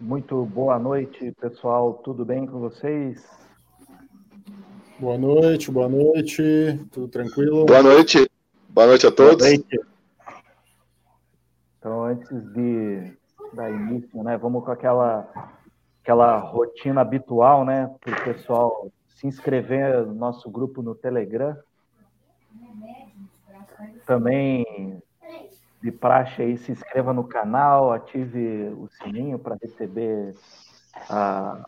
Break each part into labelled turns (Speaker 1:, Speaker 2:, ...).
Speaker 1: Muito boa noite, pessoal. Tudo bem com vocês?
Speaker 2: Boa noite, boa noite. Tudo tranquilo?
Speaker 3: Boa noite. Boa noite a todos. Boa noite.
Speaker 1: Então, antes de dar início, né, vamos com aquela aquela rotina habitual, né, para o pessoal se inscrever no nosso grupo no Telegram. Também de praxe aí, se inscreva no canal, ative o sininho para receber a,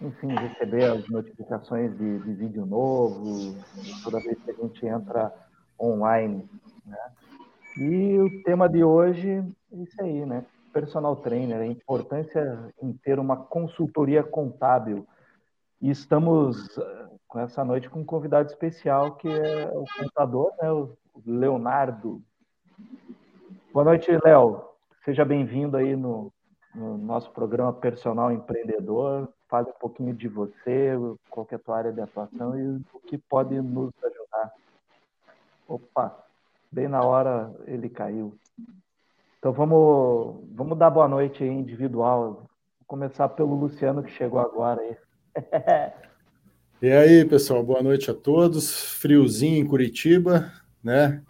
Speaker 1: enfim, receber as notificações de, de, vídeo novo, toda vez que a gente entra online, né? E o tema de hoje é isso aí, né? Personal trainer, a importância em ter uma consultoria contábil. E estamos eh, com essa noite com um convidado especial que é o contador, né? O Leonardo Boa noite, Léo. Seja bem-vindo aí no, no, nosso programa Personal Empreendedor. Fale um pouquinho de você, qual é a tua área de atuação e o que pode nos ajudar. Opa, bem na hora ele caiu. Então vamos, vamos dar boa noite aí individual. Vou começar pelo Luciano que chegou agora aí.
Speaker 2: e aí, pessoal, boa noite a todos. Friozinho em Curitiba, né?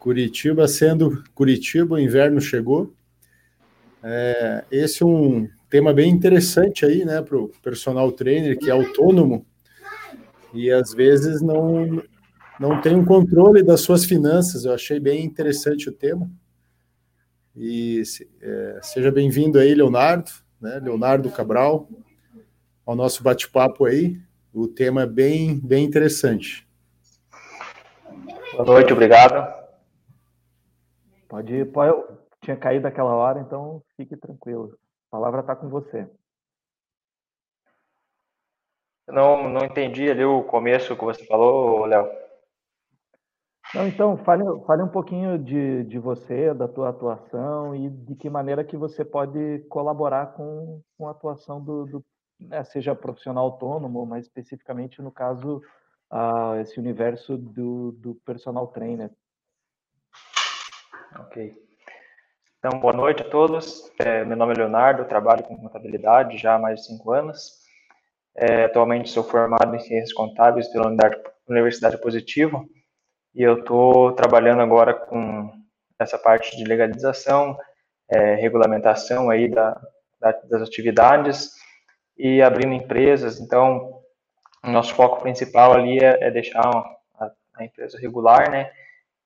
Speaker 2: Curitiba sendo Curitiba, o inverno chegou. É, esse é um tema bem interessante aí, né, para o personal trainer que é autônomo e às vezes não, não tem um controle das suas finanças. Eu achei bem interessante o tema. E é, seja bem-vindo aí, Leonardo, né, Leonardo Cabral, ao nosso bate-papo aí. O tema é bem, bem interessante.
Speaker 4: Boa noite, obrigado.
Speaker 1: Pode ir, pode, tinha caído aquela hora, então fique tranquilo. A palavra está com você.
Speaker 4: Não, não entendi ali o começo que você falou, Léo.
Speaker 1: Não, então, fale, fale um pouquinho de, de você, da tua atuação e de que maneira que você pode colaborar com, com a atuação do, do né, seja profissional autônomo, mas especificamente no caso, uh, esse universo do, do personal trainer.
Speaker 4: Ok. Então, boa noite a todos. É, meu nome é Leonardo, trabalho com contabilidade já há mais de cinco anos. É, atualmente sou formado em Ciências Contábeis pela Universidade Positivo e eu estou trabalhando agora com essa parte de legalização, é, regulamentação aí da, da, das atividades e abrindo empresas. Então, nosso foco principal ali é, é deixar a, a empresa regular, né,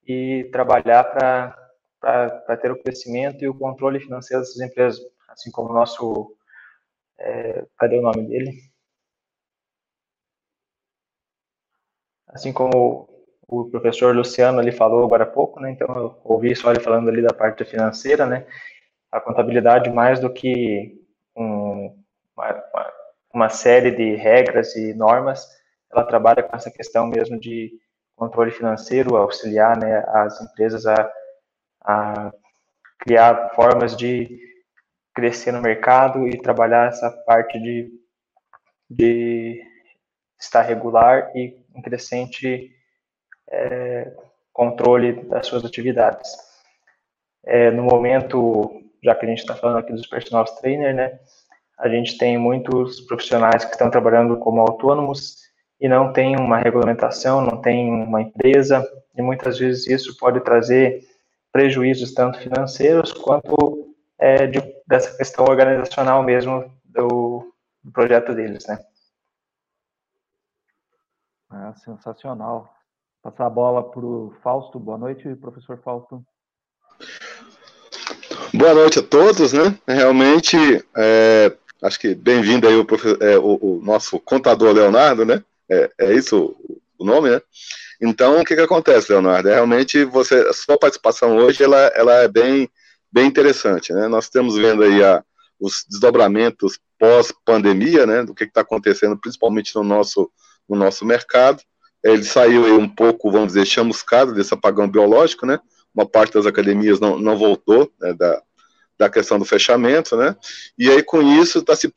Speaker 4: e trabalhar para para ter o crescimento e o controle financeiro dessas empresas, assim como o nosso, é, cadê o nome dele? Assim como o professor Luciano ali falou agora há pouco, né? Então eu ouvi só ele falando ali da parte financeira, né? A contabilidade mais do que um, uma, uma série de regras e normas, ela trabalha com essa questão mesmo de controle financeiro, auxiliar né, as empresas a a criar formas de crescer no mercado e trabalhar essa parte de, de estar regular e em crescente é, controle das suas atividades. É, no momento, já que a gente está falando aqui dos personal trainer, né, a gente tem muitos profissionais que estão trabalhando como autônomos e não tem uma regulamentação, não tem uma empresa, e muitas vezes isso pode trazer prejuízos tanto financeiros quanto é, de, dessa questão organizacional mesmo do, do projeto deles, né?
Speaker 1: É, sensacional. Passar a bola para o Fausto. Boa noite, professor Fausto.
Speaker 3: Boa noite a todos, né? Realmente, é, acho que bem-vindo aí o, é, o, o, nosso contador Leonardo, né? É, é isso o nome, né? Então, o que, que acontece, Leonardo? É, realmente, você, a sua participação hoje ela, ela é bem, bem interessante. Né? Nós estamos vendo aí a, os desdobramentos pós-pandemia, né, do que está acontecendo, principalmente no nosso, no nosso mercado. Ele saiu aí um pouco, vamos dizer, chamuscado desse apagão biológico, né? Uma parte das academias não, não voltou né, da, da questão do fechamento, né? E aí, com isso, está se,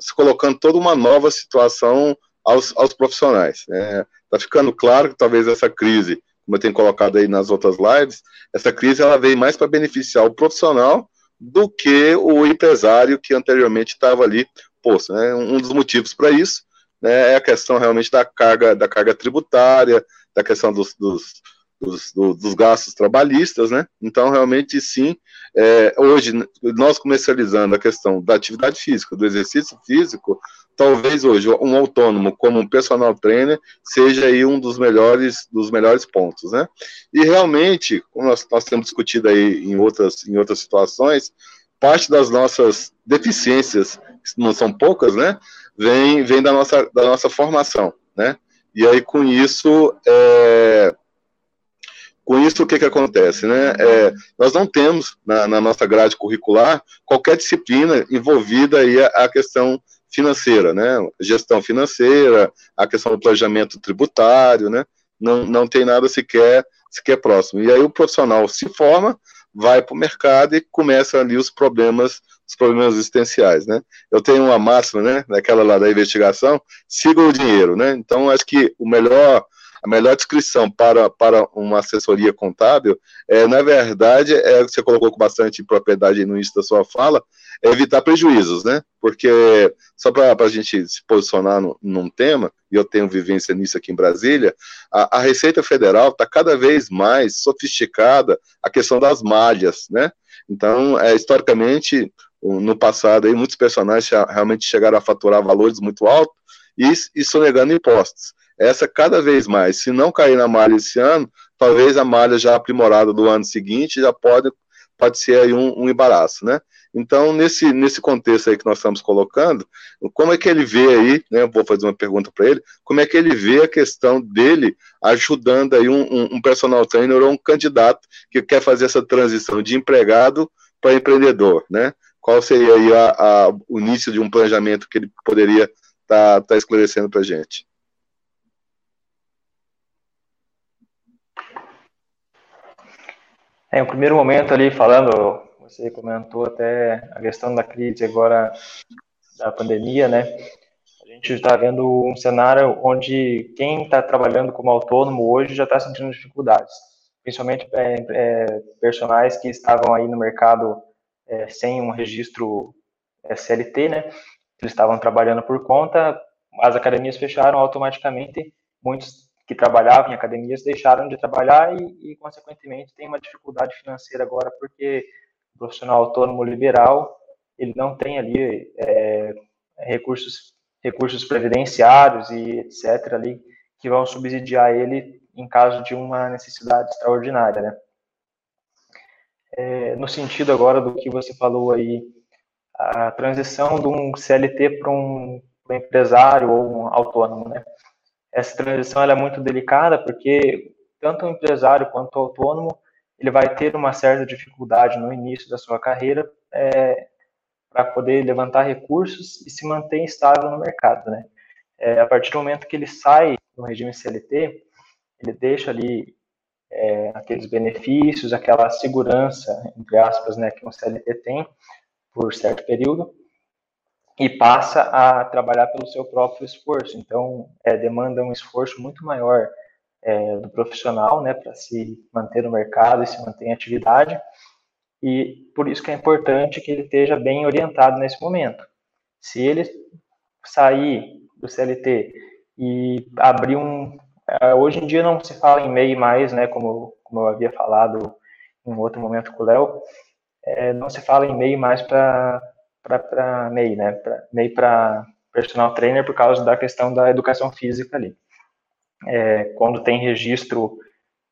Speaker 3: se colocando toda uma nova situação aos, aos profissionais. Né? Está ficando claro que talvez essa crise, como eu tenho colocado aí nas outras lives, essa crise ela vem mais para beneficiar o profissional do que o empresário que anteriormente estava ali posto. Né? Um dos motivos para isso né, é a questão realmente da carga, da carga tributária, da questão dos, dos dos, dos, gastos trabalhistas, né? Então, realmente, sim, é, hoje, nós comercializando a questão da atividade física, do exercício físico, talvez hoje um autônomo como um personal trainer seja aí um dos melhores, dos melhores pontos, né? E realmente, como nós, nós temos discutido aí em outras, em outras situações, parte das nossas deficiências, que não são poucas, né? Vem, vem da, nossa, da nossa formação, né? E aí, com isso, é, com isso, o que, que acontece? Né? É, nós não temos na, na, nossa grade curricular qualquer disciplina envolvida aí a, questão financeira, né? gestão financeira, a questão do planejamento tributário, né? não, não tem nada sequer, sequer próximo. E aí o profissional se forma, vai para o mercado e começa ali os problemas os problemas existenciais, né? Eu tenho uma máxima, né, naquela lá da investigação, siga o dinheiro, né? Então, acho que o melhor a melhor descrição para, para uma assessoria contábil é, na verdade, é, você colocou com bastante propriedade no início da sua fala, é evitar prejuízos, né? Porque, só para a gente se posicionar no, num tema, e eu tenho vivência nisso aqui em Brasília, a, a Receita Federal está cada vez mais sofisticada a questão das malhas, né? Então, é, historicamente, no passado, aí, muitos personagens realmente chegaram a faturar valores muito altos e, e sonegando impostos essa cada vez mais, se não cair na malha esse ano, talvez a malha já aprimorada do ano seguinte já pode, pode ser aí um, um embaraço, né? Então, nesse, nesse contexto aí que nós estamos colocando, como é que ele vê aí, né, vou fazer uma pergunta para ele, como é que ele vê a questão dele ajudando aí um, um, um personal trainer ou um candidato que quer fazer essa transição de empregado para empreendedor, né? Qual seria aí a, a, o início de um planejamento que ele poderia estar tá, tá esclarecendo para a gente?
Speaker 4: É, o primeiro momento ali falando, você comentou até a questão da crise agora da pandemia, né? A gente está vendo um cenário onde quem está trabalhando como autônomo hoje já está sentindo dificuldades, principalmente é, é, personagens que estavam aí no mercado é, sem um registro é, né? Eles estavam trabalhando por conta, as academias fecharam automaticamente, muitos que trabalhavam em academias deixaram de trabalhar e, e, consequentemente, tem uma dificuldade financeira agora, porque o profissional autônomo liberal, ele não tem ali é, recursos, recursos previdenciários e etc. ali, que vão subsidiar ele em caso de uma necessidade extraordinária, né? É, no sentido agora do que você falou aí, a transição de um CLT para um, empresário ou um autônomo, né? Essa transição é muito delicada porque tanto o empresário quanto o autônomo ele vai ter uma certa dificuldade no início da sua carreira é, para poder levantar recursos e se manter estável no mercado, né? É, a partir do momento que ele sai do regime CLT, ele deixa ali é, aqueles benefícios, aquela segurança, entre aspas, né, que um CLT tem por certo período, e passa a trabalhar pelo seu próprio esforço. Então, é, demanda um esforço muito maior é, do profissional, né, para se manter no mercado e se manter em atividade. E por isso que é importante que ele esteja bem orientado nesse momento. Se ele sair do CLT e abrir um, é, hoje em dia não se fala em MEI mais, né, como, como eu havia falado em um outro momento com o Léo, é, não se fala em MEI mais para para MEI, né? Pra, MEI para personal trainer por causa da questão da educação física ali. É, quando tem registro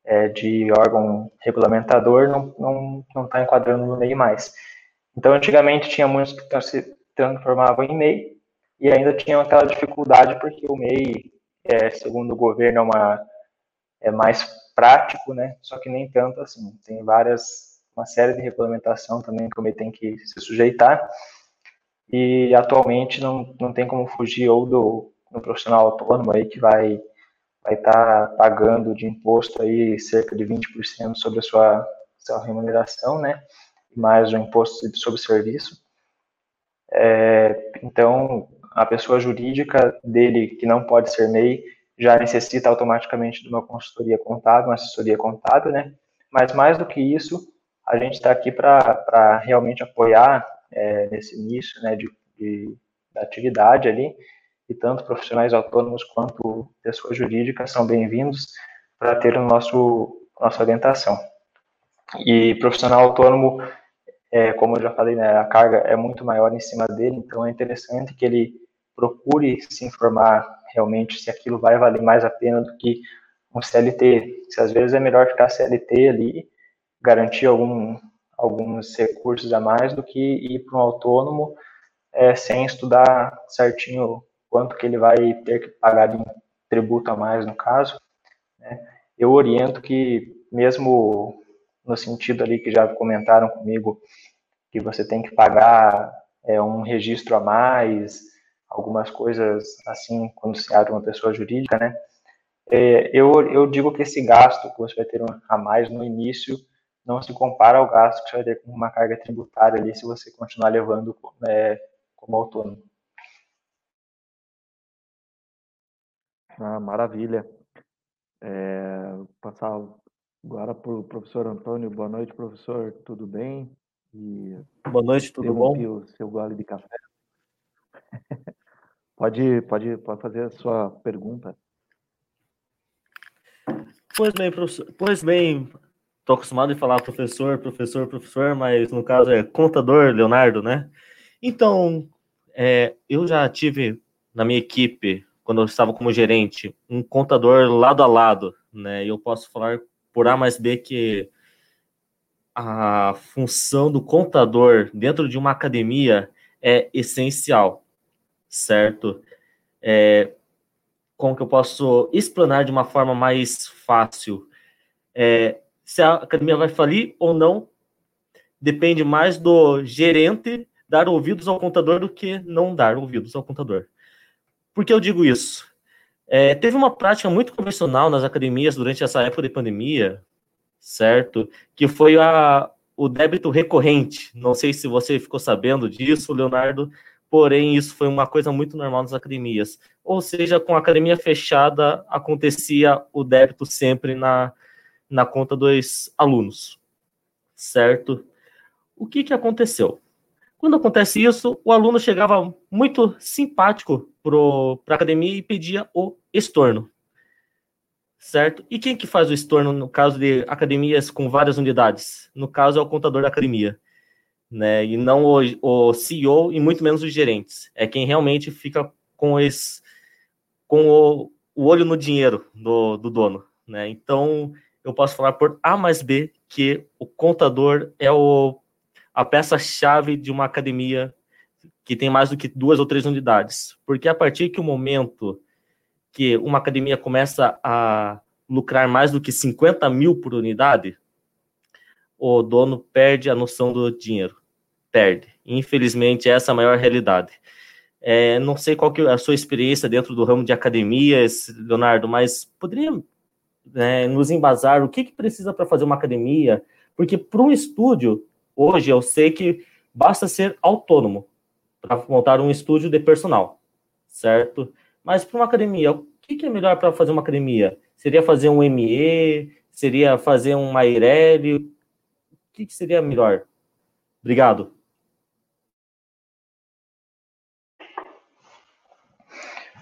Speaker 4: é, de órgão regulamentador, não está não, não tá enquadrando no MEI mais. Então, antigamente tinha muitos que se transformavam em MEI e ainda tinham aquela dificuldade porque o MEI, é, segundo o governo, é, uma, é mais prático, né? Só que nem tanto assim. Tem várias, uma série de regulamentação também que o MEI tem que se sujeitar e atualmente não, não tem como fugir ou do, do profissional autônomo aí que vai vai estar tá pagando de imposto aí cerca de 20% sobre a sua, sua remuneração, né, mais o imposto sobre serviço. É, então, a pessoa jurídica dele, que não pode ser MEI, já necessita automaticamente de uma consultoria contábil, uma assessoria contábil, né, mas mais do que isso, a gente está aqui para realmente apoiar é, nesse início né, de, de, da atividade ali, e tanto profissionais autônomos quanto pessoas jurídicas são bem-vindos para ter o nosso nossa orientação. E profissional autônomo, é, como eu já falei, né, a carga é muito maior em cima dele, então é interessante que ele procure se informar realmente se aquilo vai valer mais a pena do que um CLT. Se às vezes é melhor ficar CLT ali, garantir algum, alguns recursos a mais do que ir para um autônomo é, sem estudar certinho quanto que ele vai ter que pagar de tributo a mais no caso. Né? Eu oriento que mesmo no sentido ali que já comentaram comigo que você tem que pagar é, um registro a mais, algumas coisas assim quando se abre uma pessoa jurídica, né? É, eu, eu digo que esse gasto que você vai ter a mais no início não se compara ao gasto que você vai ter com uma carga tributária ali se você continuar levando é, como autônomo.
Speaker 1: Ah, maravilha. É, passar agora para o professor Antônio. Boa noite, professor. Tudo bem?
Speaker 5: E Boa noite, tudo bom?
Speaker 1: o seu gole de café. pode, pode, pode fazer a sua pergunta.
Speaker 5: Pois bem, professor. Pois bem, estou acostumado a falar professor, professor, professor, mas no caso é contador, Leonardo, né? Então, é, eu já tive na minha equipe, quando eu estava como gerente, um contador lado a lado, né? E eu posso falar por A mais B que a função do contador dentro de uma academia é essencial, certo? É, como que eu posso explanar de uma forma mais fácil? É, se a academia vai falir ou não depende mais do gerente dar ouvidos ao contador do que não dar ouvidos ao contador. Por que eu digo isso? É, teve uma prática muito convencional nas academias durante essa época de pandemia, certo? Que foi a, o débito recorrente. Não sei se você ficou sabendo disso, Leonardo, porém isso foi uma coisa muito normal nas academias. Ou seja, com a academia fechada, acontecia o débito sempre na, na conta dos alunos, certo? O que, que aconteceu? Quando acontece isso, o aluno chegava muito simpático para a academia e pedia o estorno, certo? E quem que faz o estorno no caso de academias com várias unidades? No caso é o contador da academia né? E não o, o CEO e muito menos os gerentes. É quem realmente fica com esse, com o, o olho no dinheiro do, do dono, né? Então eu posso falar por A mais B que o contador é o, a peça-chave de uma academia que tem mais do que duas ou três unidades. Porque a partir que o momento que uma academia começa a lucrar mais do que 50 mil por unidade, o dono perde a noção do dinheiro. Perde. Infelizmente, essa é a maior realidade. É, não sei qual que é a sua experiência dentro do ramo de academias, Leonardo, mas poderia né, nos embasar o que, que precisa para fazer uma academia? Porque para um estúdio, hoje eu sei que basta ser autônomo para montar um estúdio de personal, certo? Mas para uma academia, o que, que é melhor para fazer uma academia? Seria fazer um ME? Seria fazer um Mairelli? que, que seria melhor? Obrigado.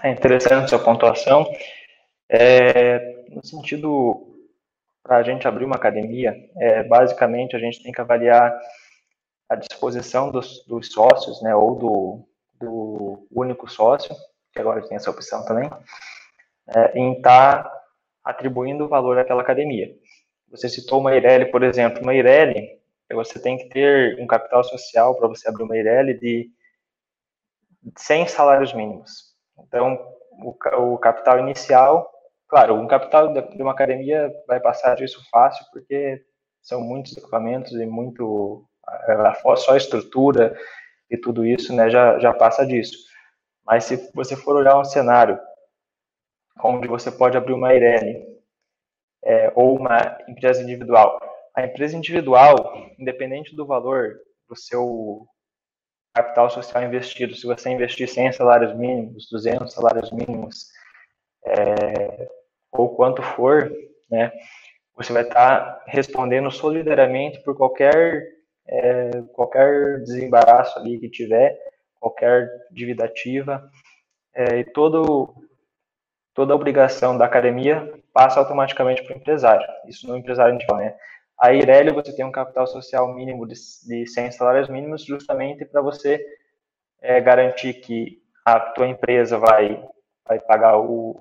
Speaker 4: É interessante sua pontuação. É, no sentido, para a gente abrir uma academia, é, basicamente a gente tem que avaliar a disposição dos, dos sócios, né, ou do, do único sócio, que agora tem essa opção também, é, em estar tá atribuindo valor àquela academia. Você citou uma Eireli, por exemplo. Uma Eireli, você tem que ter um capital social para você abrir uma Eireli de 100 salários mínimos. Então, o, o capital inicial, claro, um capital de uma academia vai passar disso fácil, porque são muitos equipamentos e muito só a estrutura e tudo isso, né, já, já passa disso. Mas se você for olhar um cenário onde você pode abrir uma Eireli é, ou uma empresa individual. A empresa individual, independente do valor do seu capital social investido, se você investir 100 salários mínimos, 200 salários mínimos, é, ou quanto for, né, você vai estar respondendo solidariamente por qualquer, é, qualquer desembaraço ali que tiver, qualquer dívida ativa, é, e todo, toda a obrigação da academia passa automaticamente para o empresário. Isso no empresário individual, né? A Ireli, você tem um capital social mínimo de, de 100 salários mínimos justamente para você é, garantir que a tua empresa vai, vai pagar o,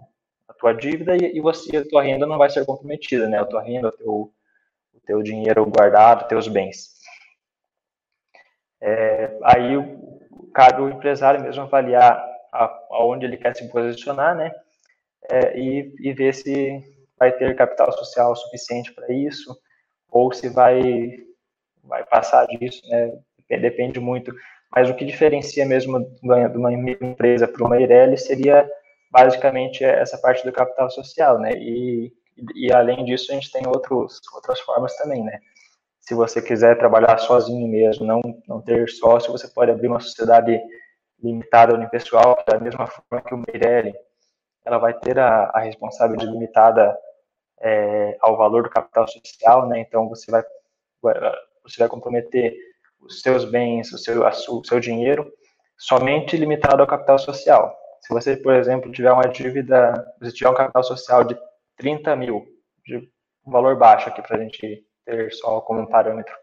Speaker 4: a tua dívida e, e você, a tua renda não vai ser comprometida, né? A tua renda, o teu, o teu dinheiro guardado, teus bens. É, aí cabe o empresário mesmo avaliar aonde ele quer se posicionar, né? É, e, e ver se vai ter capital social suficiente para isso ou se vai vai passar disso, né? Depende muito. Mas o que diferencia mesmo de uma empresa para uma Ireli seria basicamente essa parte do capital social, né? E, e além disso, a gente tem outros, outras formas também, né? Se você quiser trabalhar sozinho mesmo, não, não ter sócio, você pode abrir uma sociedade limitada unipessoal, da mesma forma que o Meirelli, ela vai ter a, a responsabilidade limitada é, ao valor do capital social, né? Então você vai você vai comprometer os seus bens, o seu, o seu dinheiro, somente limitado ao capital social. Se você, por exemplo, tiver uma dívida, se tiver um capital social de 30 mil, de um valor baixo aqui para a gente ter só como um parâmetro.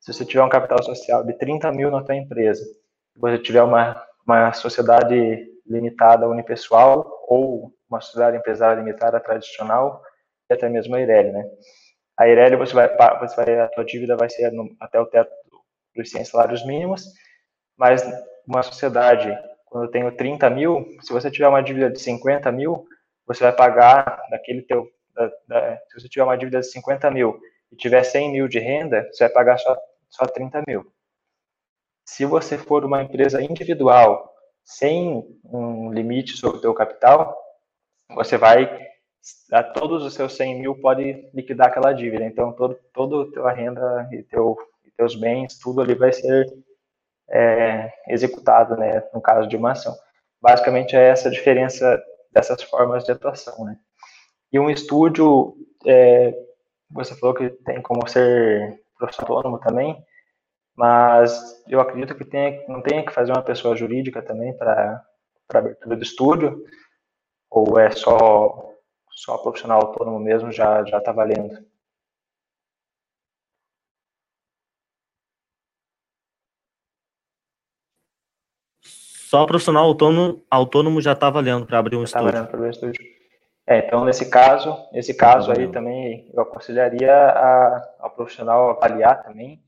Speaker 4: Se você tiver um capital social de 30 mil na sua empresa, se você tiver uma, uma sociedade limitada unipessoal ou uma sociedade empresária limitada tradicional, e até mesmo a Ireli, né? A Ireli, você vai, você vai, a sua dívida vai ser no, até o teto dos 100 salários mínimos, mas uma sociedade quando eu tenho 30 mil, se você tiver uma dívida de 50 mil, você vai pagar daquele teu, da, da, se você tiver uma dívida de 50 mil e tiver 100 mil de renda, você vai pagar só, só 30 mil. Se você for uma empresa individual, sem um limite sobre o teu capital, você vai, a todos os seus 100 mil pode liquidar aquela dívida. Então, todo, todo a tua renda e, teu, e teus bens, tudo ali vai ser é, executado, né, no caso de uma ação. Basicamente é essa a diferença dessas formas de atuação, né. E um estúdio, é, você falou que tem como ser profissional autônomo também, mas eu acredito que tem, não tenha que fazer uma pessoa jurídica também para abertura do estúdio, ou é só, só profissional autônomo mesmo já já está valendo?
Speaker 5: Só profissional autônomo, autônomo já está valendo para abrir um
Speaker 4: já
Speaker 5: tá estúdio.
Speaker 4: Tá valendo para abrir um estúdio. É, então nesse caso, nesse caso aí também eu aconselharia a, ao profissional avaliar também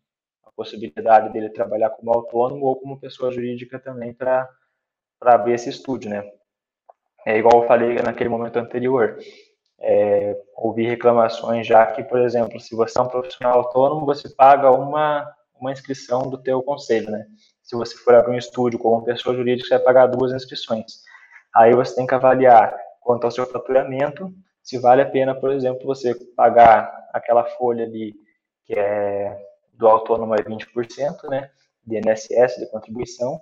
Speaker 4: a possibilidade dele trabalhar como autônomo ou como pessoa jurídica também para abrir esse estúdio, né? É igual eu falei naquele momento anterior. É, ouvi reclamações já que, por exemplo, se você é um profissional autônomo, você paga uma, uma inscrição do teu conselho, né? Se você for abrir um estúdio como pessoa jurídica, você vai pagar duas inscrições. Aí você tem que avaliar quanto ao seu faturamento, se vale a pena, por exemplo, você pagar aquela folha ali que é do autônomo é 20%, né, de INSS, de contribuição,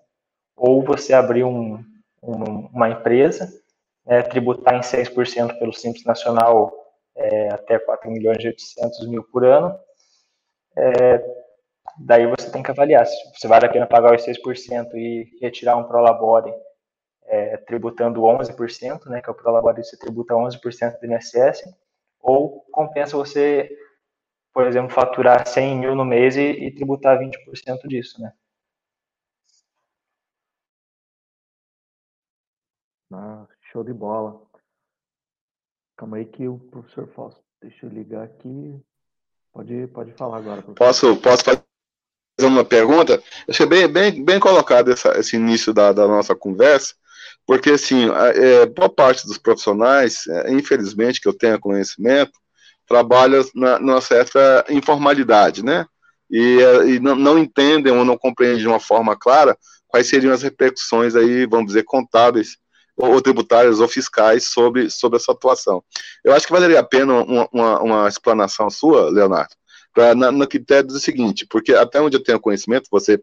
Speaker 4: ou você abrir um, um, uma empresa, é, tributar em 6% pelo Simples Nacional é, até 4 milhões e 800 mil por ano, é, daí você tem que avaliar se vale a pena pagar os 6% e retirar um prolabore é, tributando 11%, né, que é o prolabore você tributa 11% do INSS, ou compensa você, por exemplo, faturar 100 mil no mês e, e tributar 20% disso, né.
Speaker 1: Ah, show de bola. Calma aí que o professor Fausto, deixa eu ligar aqui. Pode, pode falar agora.
Speaker 3: Professor. Posso, posso fazer uma pergunta, achei bem, bem, bem colocado essa, esse início da, da nossa conversa, porque, assim, é, boa parte dos profissionais, é, infelizmente, que eu tenho conhecimento, trabalha na, numa certa informalidade, né? E, é, e não, não, entendem ou não compreendem de uma forma clara quais seriam as repercussões aí, vamos dizer, contábeis ou tributárias ou fiscais sobre, sobre essa atuação. Eu acho que valeria a pena uma, uma, uma explanação sua, Leonardo, pra, na, no critério do seguinte, porque até onde eu tenho conhecimento, você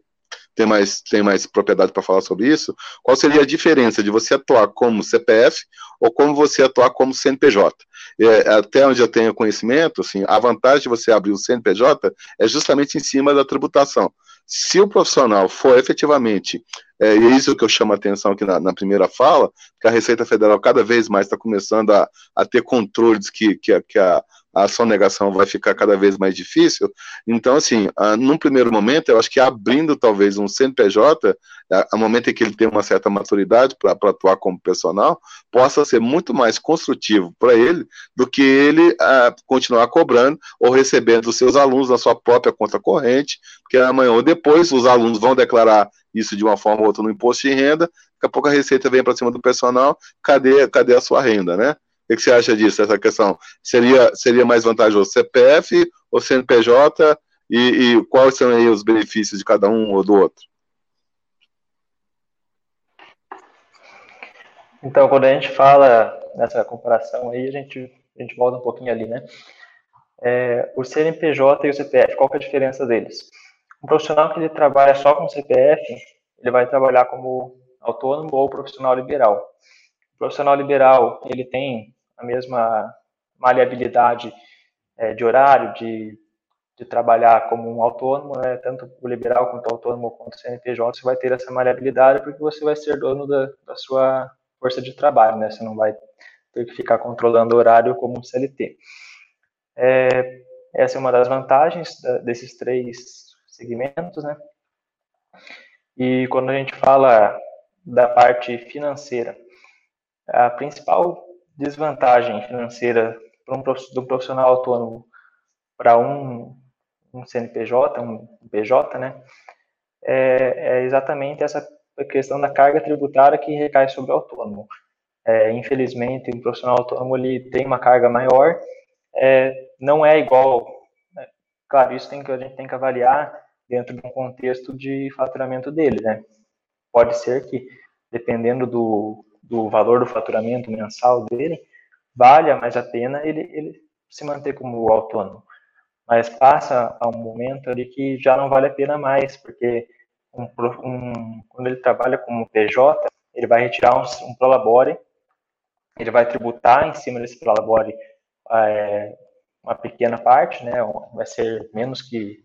Speaker 3: tem mais, tem mais propriedade para falar sobre isso, qual seria a diferença de você atuar como CPF ou como você atuar como CNPJ? É, até onde eu tenho conhecimento, assim, a vantagem de você abrir o CNPJ é justamente em cima da tributação. Se o profissional for efetivamente, é, é isso que eu chamo a atenção aqui na, na primeira fala, que a Receita Federal cada vez mais está começando a, a ter controles que, que, que a, a sonegação vai ficar cada vez mais difícil. Então, assim, uh, num primeiro momento, eu acho que abrindo talvez um CNPJ, a, a momento em que ele tem uma certa maturidade para atuar como personal, possa ser muito mais construtivo para ele do que ele continuar cobrando ou recebendo dos seus alunos na sua própria conta corrente, porque amanhã ou depois os alunos vão declarar isso de uma forma ou outra no imposto de renda, daqui a pouco a receita vem para cima do personal, cadê, cadê a sua renda, né? O que você acha disso, essa questão? Seria, seria mais vantajoso CPF ou CNPJ? E, e quais são aí os benefícios de cada um ou do outro?
Speaker 4: Então, quando a gente fala nessa comparação aí, a gente, a gente volta um pouquinho ali, né? É, o CNPJ e o CPF, qual que é a diferença deles? Um profissional que ele trabalha só com CPF, ele vai trabalhar como autônomo ou profissional liberal. O profissional liberal, ele tem a mesma maleabilidade é, de horário, de, de trabalhar como um autônomo, né? tanto o liberal quanto o autônomo quanto o CNPJ, você vai ter essa maleabilidade porque você vai ser dono da, da sua força de trabalho, né? Você não vai ter que ficar controlando o horário como um CLT. É, essa é uma das vantagens da, desses três segmentos, né? E quando a gente fala da parte financeira, a principal desvantagem financeira um, do profissional autônomo para um, um CNPJ, um PJ, né, é, é, exatamente essa questão da carga tributária que recai sobre o autônomo. É, infelizmente, um profissional autônomo ele tem uma carga maior, é, não é igual. Né, claro, isso tem que a gente tem que avaliar dentro de um contexto de faturamento dele, né? Pode ser que, dependendo do, do valor do faturamento mensal dele, valha mais a pena ele, ele se manter como autônomo. Mas passa a um momento ali que já não vale a pena mais, porque um, um, quando ele trabalha como PJ, ele vai retirar um, um prolabore, ele vai tributar em cima desse prolabore é, uma pequena parte, né, vai ser menos que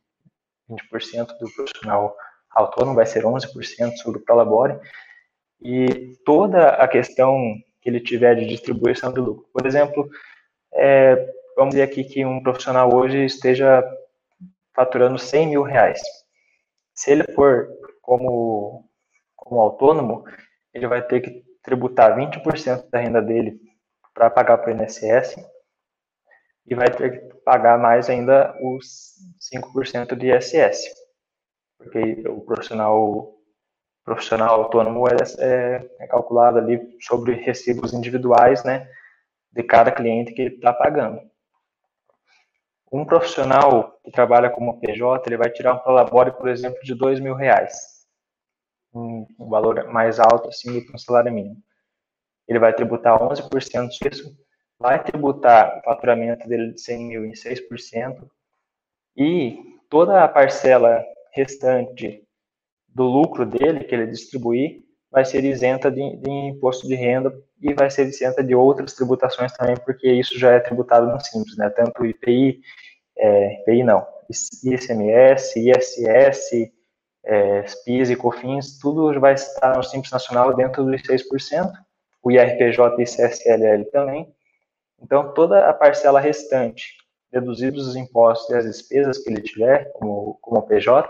Speaker 4: 20% do profissional autônomo, vai ser 11% sobre o prolabore, e toda a questão que ele tiver de distribuição do lucro. Por exemplo, é, vamos dizer aqui que um profissional hoje esteja faturando 100 mil reais. Se ele for como, como autônomo, ele vai ter que tributar 20% da renda dele para pagar para o INSS e vai ter que pagar mais ainda os 5% de ISS, porque o profissional profissional autônomo é, é, é, calculado ali sobre recibos individuais, né, de cada cliente que ele está pagando. Um profissional que trabalha como PJ, ele vai tirar um prolabore, por exemplo, de dois mil reais, um, um valor mais alto assim do que um salário mínimo. Ele vai tributar 11% disso, vai tributar o faturamento dele de 100 mil em 6%, e toda a parcela restante do lucro dele, que ele distribuir, vai ser isenta de, de, imposto de renda e vai ser isenta de outras tributações também, porque isso já é tributado no Simples, né? Tanto IPI, é, IPI não, ICMS, ISS, é, PIS e COFINS, tudo vai estar no Simples Nacional dentro dos 6%, o IRPJ e CSLL também. Então, toda a parcela restante, deduzidos os impostos e as despesas que ele tiver, como, como PJ,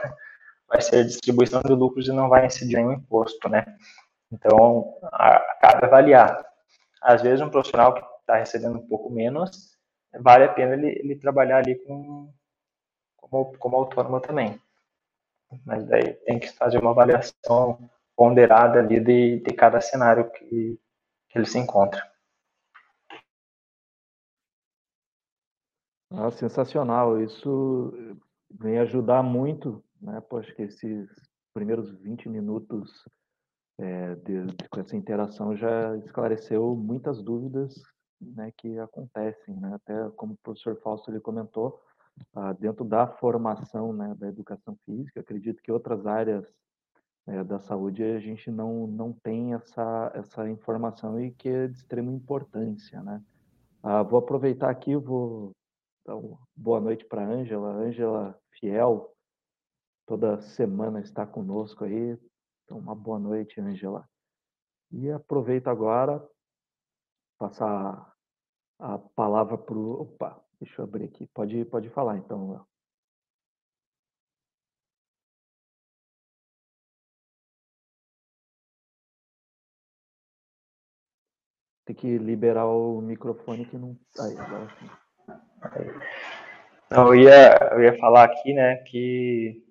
Speaker 4: vai ser distribuição de lucros e não vai incidir nenhum imposto, né? Então, a, cabe avaliar. Às vezes, um profissional que está recebendo um pouco menos, vale a pena ele, ele trabalhar ali com, como, como autônomo também. Mas daí tem que fazer uma avaliação ponderada ali de, de cada cenário que, que ele se encontra.
Speaker 1: Ah, sensacional. Isso vem ajudar muito né? Pois que esses primeiros 20 minutos é, de, de, com essa interação já esclareceu muitas dúvidas né, que acontecem, né? Até como o professor Fausto ele comentou, ah, dentro da formação né, da educação física, acredito que outras áreas é, da saúde, a gente não, não tem essa, essa informação e que é de extrema importância, né? Ah, vou aproveitar aqui, vou dar uma boa noite para a Ângela. Ângela Fiel, toda semana está conosco aí. Então, uma boa noite, Ângela. E aproveito agora passar a palavra para o. Opa, deixa eu abrir aqui. Pode, pode falar então. Tem que liberar o microfone que não. Aí, agora sim.
Speaker 4: Eu ia, eu ia falar aqui, né, que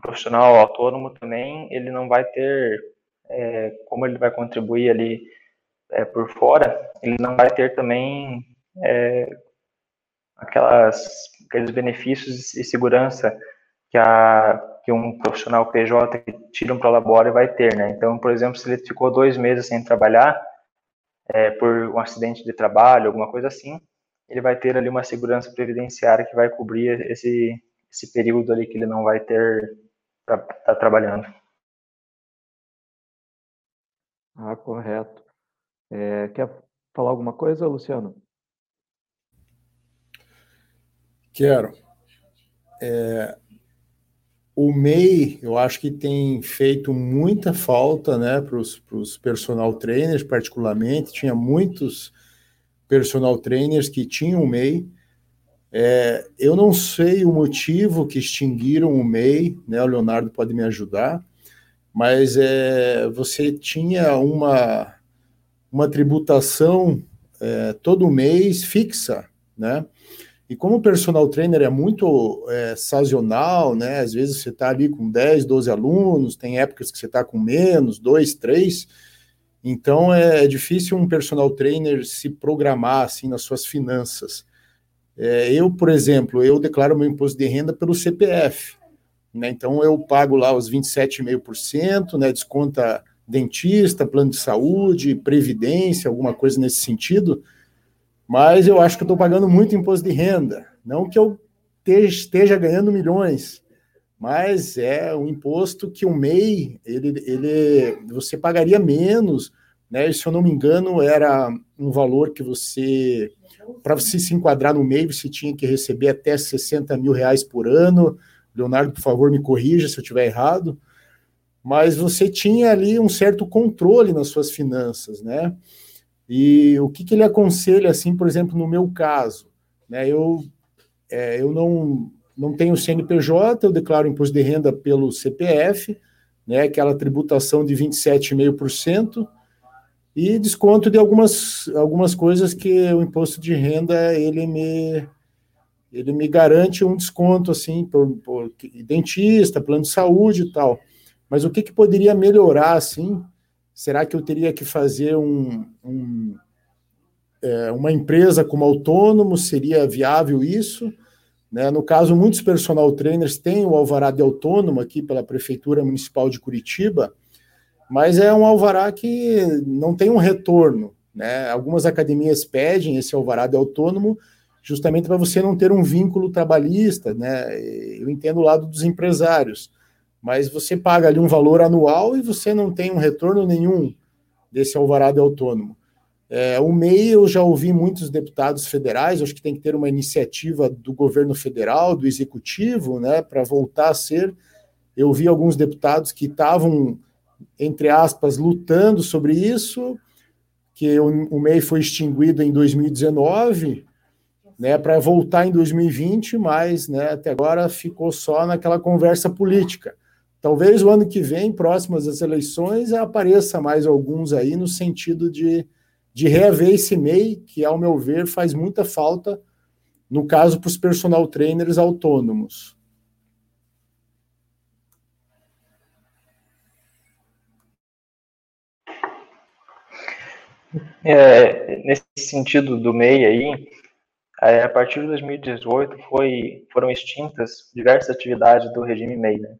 Speaker 4: profissional autônomo também, ele não vai ter, é, como ele vai contribuir ali é, por fora, ele não vai ter também é, aquelas, aqueles benefícios e segurança que, a, que um profissional PJ que tira um prolabore vai ter, né? Então, por exemplo, se ele ficou dois meses sem trabalhar é, por um acidente de trabalho, alguma coisa assim, ele vai ter ali uma segurança previdenciária que vai cobrir esse, esse período ali que ele não vai ter para estar tá trabalhando.
Speaker 1: Ah, correto. É, quer falar alguma coisa, Luciano?
Speaker 2: Quero. É, o MEI, eu acho que tem feito muita falta né, para os personal trainers, particularmente. Tinha muitos personal trainers que tinham o MEI. É, eu não sei o motivo que extinguiram o MEI, né? O Leonardo pode me ajudar, mas é, você tinha uma, uma tributação é, todo mês fixa, né? E como o personal trainer é muito é, sazonal, né? Às vezes você está ali com 10, 12 alunos, tem épocas que você está com menos, dois, três. Então é difícil um personal trainer se programar assim nas suas finanças. É, eu, por exemplo, eu declaro meu imposto de renda pelo CPF. Né? Então eu pago lá os 27,5%, né? desconta dentista, plano de saúde, previdência, alguma coisa nesse sentido. Mas eu acho que estou pagando muito imposto de renda. Não que eu esteja ganhando milhões, mas é um imposto que o MEI, ele, ele, você pagaria menos, né? Se eu não me engano, era um valor que você, para você se enquadrar no MEI, você tinha que receber até 60 mil reais por ano. Leonardo, por favor, me corrija se eu estiver errado. Mas você tinha ali um certo controle nas suas finanças, né? E o que, que ele aconselha, assim, por exemplo, no meu caso, né? Eu, é, eu não não tenho CNPJ, eu declaro imposto de renda pelo CPF, né, aquela tributação de 27,5%, e desconto de algumas, algumas coisas que o imposto de renda ele me, ele me garante um desconto, assim, por, por dentista, plano de saúde e tal. Mas o que, que poderia melhorar, assim? Será que eu teria que fazer um, um é, uma empresa como autônomo? Seria viável isso? Né? No caso, muitos personal trainers têm o alvará de autônomo aqui pela Prefeitura Municipal de Curitiba, mas é um alvará que não tem um retorno. Né? Algumas academias pedem esse alvará de autônomo justamente para você não ter um vínculo trabalhista. Né? Eu entendo o lado dos empresários, mas você paga ali um valor anual e você não tem um retorno nenhum desse alvará de autônomo. É, o MEI, eu já ouvi muitos deputados federais, acho que tem que ter uma iniciativa do governo federal, do executivo, né, para voltar a ser. Eu vi alguns deputados que estavam, entre aspas, lutando sobre isso, que o, MEI foi extinguido em 2019, né, para voltar em 2020, mas né, até agora ficou só naquela conversa política. Talvez o ano que vem, próximas às eleições, apareça mais alguns aí no sentido de de reaver esse MEI, que, ao meu ver, faz muita falta, no caso, para os personal trainers autônomos.
Speaker 4: É, nesse sentido do MEI aí, é, a partir de 2018 foi, foram extintas diversas atividades do regime MEI, né?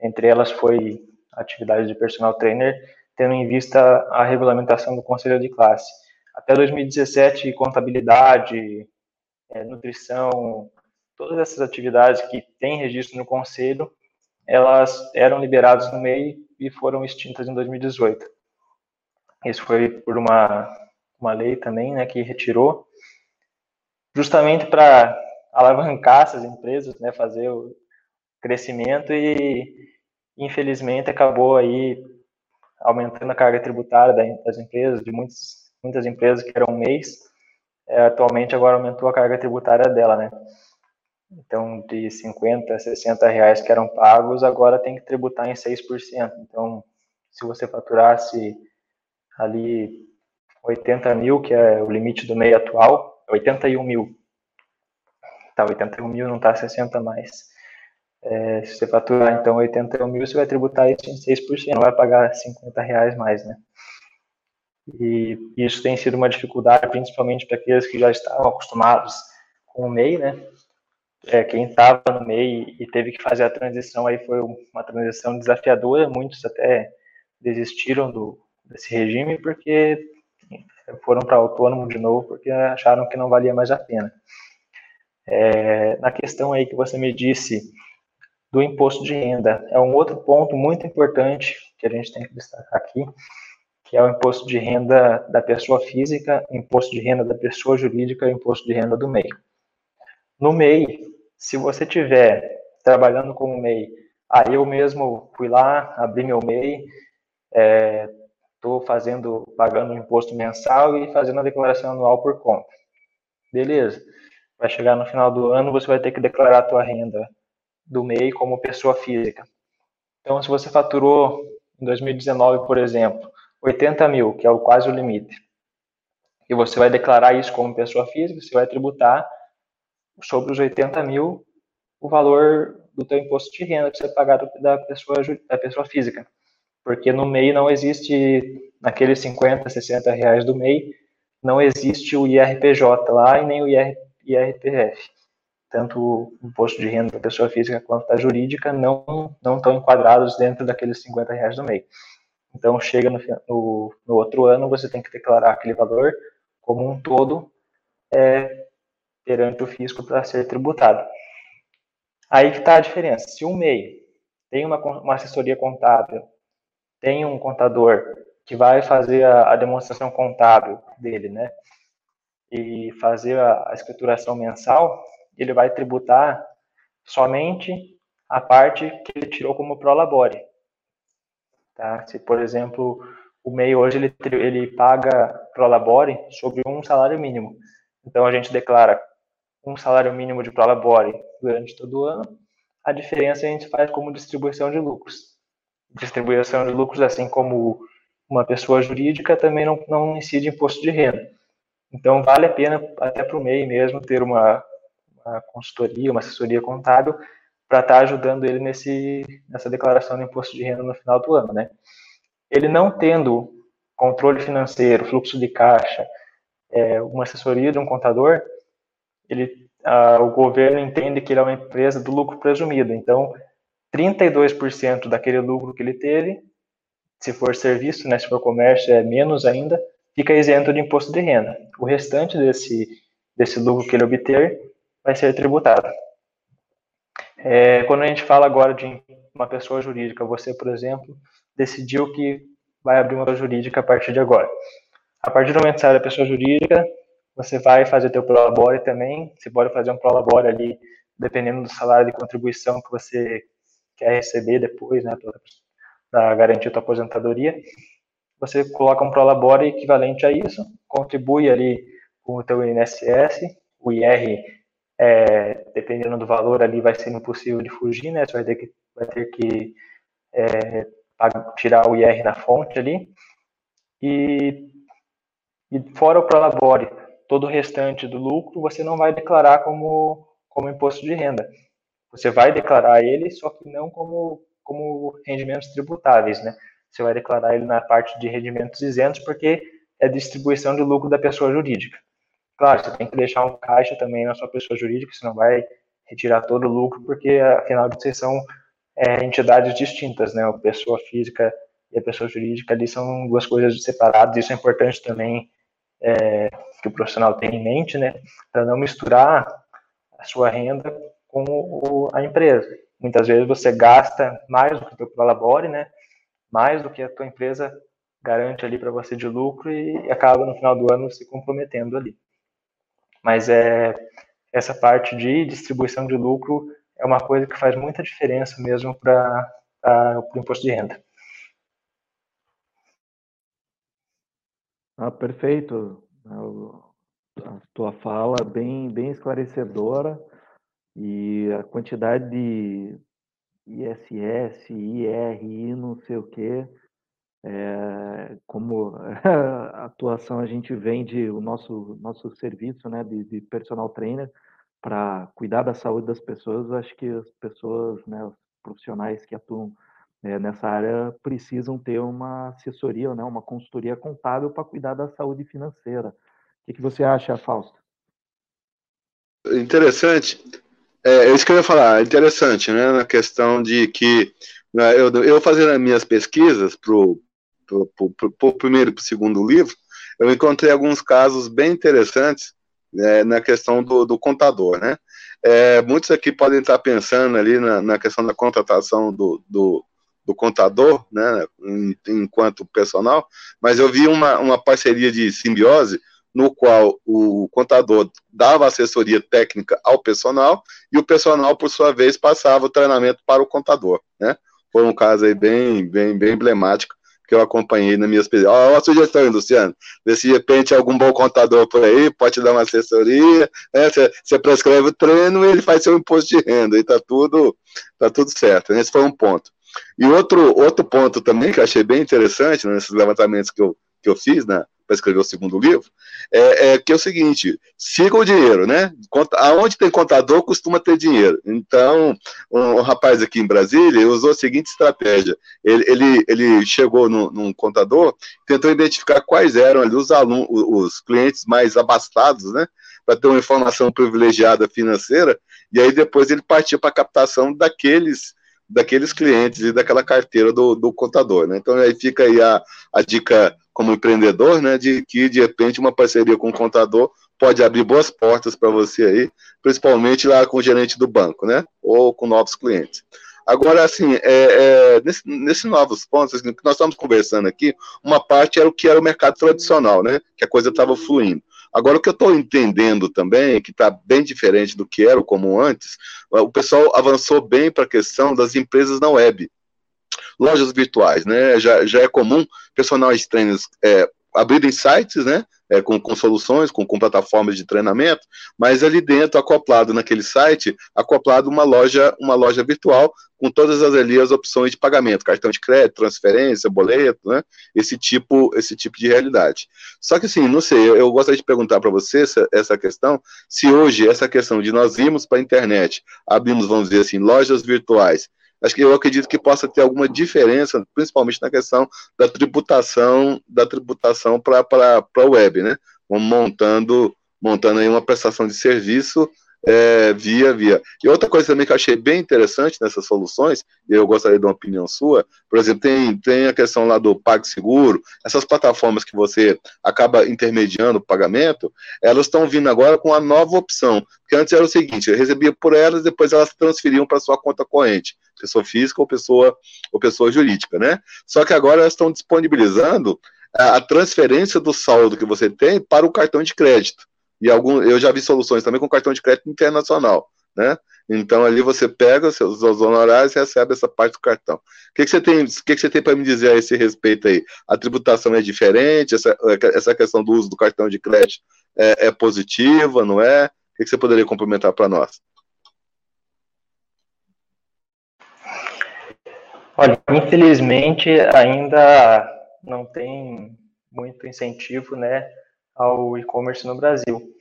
Speaker 4: Entre elas foi a atividade de personal trainer tendo em vista a regulamentação do conselho de classe. Até 2017, contabilidade, é, nutrição, todas essas atividades que têm registro no conselho, elas eram liberadas no MEI e foram extintas em 2018. Isso foi por uma, uma lei também, né, que retirou, justamente para alavancar essas empresas, né, fazer o crescimento e, infelizmente, acabou aí aumentando a carga tributária das empresas, de muitas, muitas empresas que eram mês, é, atualmente agora aumentou a carga tributária dela, né? Então, de 50, 60 reais que eram pagos, agora tem que tributar em 6%. Então, se você faturasse ali 80 mil, que é o limite do MEI atual, 81 mil. Tá, 81 mil não está 60 mais. É, se você faturar, então, 81 mil, você vai tributar isso em 6%, não vai pagar 50 reais mais, né? E isso tem sido uma dificuldade, principalmente para aqueles que já estavam acostumados com o MEI, né? É, quem estava no MEI e teve que fazer a transição aí foi uma transição desafiadora, muitos até desistiram do, desse regime porque foram para autônomo de novo porque acharam que não valia mais a pena. É, na questão aí que você me disse do imposto de renda, é um outro ponto muito importante que a gente tem que destacar aqui, que é o imposto de renda da pessoa física, imposto de renda da pessoa jurídica e imposto de renda do MEI. No MEI, se você tiver trabalhando como MEI, aí eu mesmo fui lá, abri meu MEI, estou fazendo, pagando imposto mensal e fazendo a declaração anual por conta. Beleza. Vai chegar no final do ano, você vai ter que declarar a tua renda do MEI como pessoa física. Então, se você faturou em 2019, por exemplo, 80 mil, que é o quase o limite, e você vai declarar isso como pessoa física, você vai tributar sobre os 80 mil o valor do teu imposto de renda que você pagar da pessoa, da pessoa física. Porque no MEI não existe, naqueles 50, 60 reais do MEI, não existe o IRPJ lá e nem o IR, IRPF. Tanto o imposto de renda da pessoa física quanto da jurídica não, não estão enquadrados dentro daqueles 50 reais do MEI. Então, chega no, no, no, outro ano, você tem que declarar aquele valor como um todo é, perante o fisco para ser tributado. Aí que está a diferença. Se um MEI tem uma, uma assessoria contábil, tem um contador que vai fazer a, a demonstração contábil dele, né? E fazer a, a escrituração mensal, ele vai tributar somente a parte que ele tirou como prolabore. Tá? Se, por exemplo, o MEI hoje ele, ele paga prolabore sobre um salário mínimo. Então, a gente declara um salário mínimo de prolabore durante todo o ano. A diferença a gente faz como distribuição de lucros. Distribuição de lucros, assim como uma pessoa jurídica, também não, não incide imposto de renda. Então, vale a pena, até para o MEI mesmo, ter uma, uma consultoria, uma assessoria contábil para estar tá ajudando ele nesse, nessa declaração de imposto de renda no final do ano, né? Ele não tendo controle financeiro, fluxo de caixa, é, uma assessoria de um contador, ele, a, o governo entende que ele é uma empresa do lucro presumido. Então, 32% daquele lucro que ele teve, se for serviço, né, se for comércio, é menos ainda, fica isento de imposto de renda. O restante desse, desse lucro que ele obter vai ser tributado. É, quando a gente fala agora de uma pessoa jurídica, você, por exemplo, decidiu que vai abrir uma pessoa jurídica a partir de agora. A partir do momento que sai da pessoa jurídica, você vai fazer teu prolabore também. Você pode fazer um prolabore ali, dependendo do salário de contribuição que você quer receber depois, né, para garantir a tua aposentadoria. Você coloca um prolabore equivalente a isso, contribui ali com o teu INSS, o IR é, dependendo do valor ali vai ser impossível de fugir, né? Você vai ter que, vai ter que é, tirar o IR na fonte ali. E, e fora o Prolabore, todo o restante do lucro você não vai declarar como, como imposto de renda. Você vai declarar ele, só que não como, como rendimentos tributáveis, né? Você vai declarar ele na parte de rendimentos isentos, porque é distribuição de lucro da pessoa jurídica. Claro, você tem que deixar um caixa também na sua pessoa jurídica, você não vai retirar todo o lucro, porque afinal de contas são é, entidades distintas, né? A pessoa física e a pessoa jurídica ali são duas coisas separadas, isso é importante também é, que o profissional tenha em mente, né? Para não misturar a sua renda com o, a empresa. Muitas vezes você gasta mais do que o prolabore, né? mais do que a tua empresa garante ali para você de lucro e acaba no final do ano se comprometendo ali. Mas é essa parte de distribuição de lucro é uma coisa que faz muita diferença mesmo para o imposto de renda.
Speaker 1: Ah, perfeito. A tua fala bem, bem esclarecedora e a quantidade de ISS, IRI, não sei o quê, é, como atuação a gente vende o nosso, nosso serviço né, de, de personal trainer para cuidar da saúde das pessoas, acho que as pessoas, né, os profissionais que atuam é, nessa área precisam ter uma assessoria, né, uma consultoria contábil para cuidar da saúde financeira. O que, que você acha, Fausto?
Speaker 3: Interessante. É, é isso que eu ia falar, interessante, né, na questão de que né, eu, eu fazendo as minhas pesquisas para o primeiro e para o segundo livro, eu encontrei alguns casos bem interessantes é, na questão do, do contador, né? É, muitos aqui podem estar pensando ali na, na questão da contratação do, do, do contador, né, enquanto personal, mas eu vi uma, uma parceria de simbiose no qual o contador dava assessoria técnica ao personal e o personal, por sua vez, passava o treinamento para o contador, né? Foi um caso aí bem, bem, bem emblemático que eu acompanhei nas minhas pesquisas. Ó, uma sugestão, Luciano. Vê se de repente algum bom contador por aí pode te dar uma assessoria, né? Você, você prescreve o treino e ele faz seu imposto de renda, e tá tudo, tá tudo certo. Esse foi um ponto. E outro, outro ponto também que eu achei bem interessante né, nesses levantamentos que eu, que eu fiz né, para escrever o segundo livro, é, é, que é o seguinte: siga o dinheiro, né? Aonde tem contador costuma ter dinheiro. Então, um, um rapaz aqui em Brasília usou a seguinte estratégia: ele, ele, ele chegou no, num contador, tentou identificar quais eram ali os alunos, os clientes mais abastados, né? Para ter uma informação privilegiada financeira, e aí depois ele partiu para a captação daqueles daqueles clientes e daquela carteira do, do contador, né? Então aí fica aí a, a dica como empreendedor, né, de que de repente uma parceria com o contador pode abrir boas portas para você aí, principalmente lá com o gerente do banco, né, ou com novos clientes. Agora, assim, é, é, nesses nesse novos pontos assim, que nós estamos conversando aqui, uma parte era o que era o mercado tradicional, né, que a coisa estava fluindo. Agora, o que eu estou entendendo também, que está bem diferente do que era como antes, o pessoal avançou bem para a questão das empresas na web. Lojas virtuais, né? Já, já é comum personagens trainers é, abrirem sites, né? É, com, com soluções, com, com plataformas de treinamento, mas ali dentro, acoplado naquele site, acoplado uma loja, uma loja virtual com todas as, ali as opções de pagamento, cartão de crédito, transferência, boleto, né? Esse tipo, esse tipo de realidade. Só que assim, não sei, eu, eu gostaria de perguntar para você essa, essa questão, se hoje essa questão de nós irmos para a internet, abrimos, vamos dizer assim, lojas virtuais, acho que eu acredito que possa ter alguma diferença, principalmente na questão da tributação, da tributação para a web, né? Montando, montando aí uma prestação de serviço é, via via. E outra coisa também que eu achei bem interessante nessas soluções, e eu gostaria de uma opinião sua, por exemplo, tem, tem a questão lá do PagSeguro, essas plataformas que você acaba intermediando o pagamento, elas estão vindo agora com a nova opção, porque antes era o seguinte, eu recebia por elas, depois elas transferiam para sua conta corrente, pessoa física ou pessoa, ou pessoa jurídica, né? Só que agora elas estão disponibilizando a transferência do saldo que você tem para o cartão de crédito. E algum, eu já vi soluções também com cartão de crédito internacional, né? Então ali você pega os seus honorários e recebe essa parte do cartão. O que, que você tem, o que, que você tem para me dizer a esse respeito aí? A tributação é diferente? Essa, essa questão do uso do cartão de crédito é, é positiva, não é? O que, que você poderia complementar para nós?
Speaker 4: Olha, infelizmente ainda não tem muito incentivo, né, ao e-commerce no Brasil.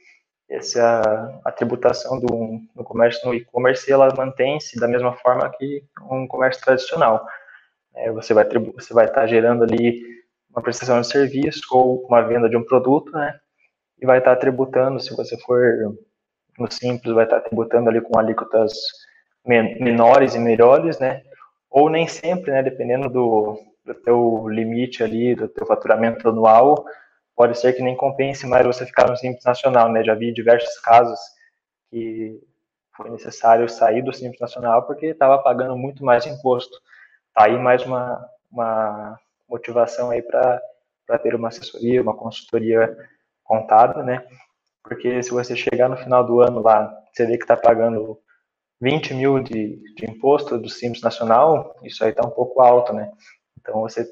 Speaker 4: Essa a tributação do, do comércio no e-commerce ela mantém-se da mesma forma que um comércio tradicional. É, você vai você vai estar tá gerando ali uma prestação de serviço ou uma venda de um produto, né? E vai estar tá tributando, se você for no simples, vai estar tá tributando ali com alíquotas menores e melhores, né? Ou nem sempre, né? Dependendo do, do teu limite ali, do teu faturamento anual, pode ser que nem compense mais você ficar no Simples Nacional, né? Já vi diversos casos que foi necessário sair do Simples Nacional porque estava pagando muito mais imposto. Tá aí mais uma, uma motivação aí para ter uma assessoria, uma consultoria contábil, né? Porque se você chegar no final do ano lá, você vê que está pagando 20 mil de, de imposto do Simples Nacional, isso aí está um pouco alto, né? Então você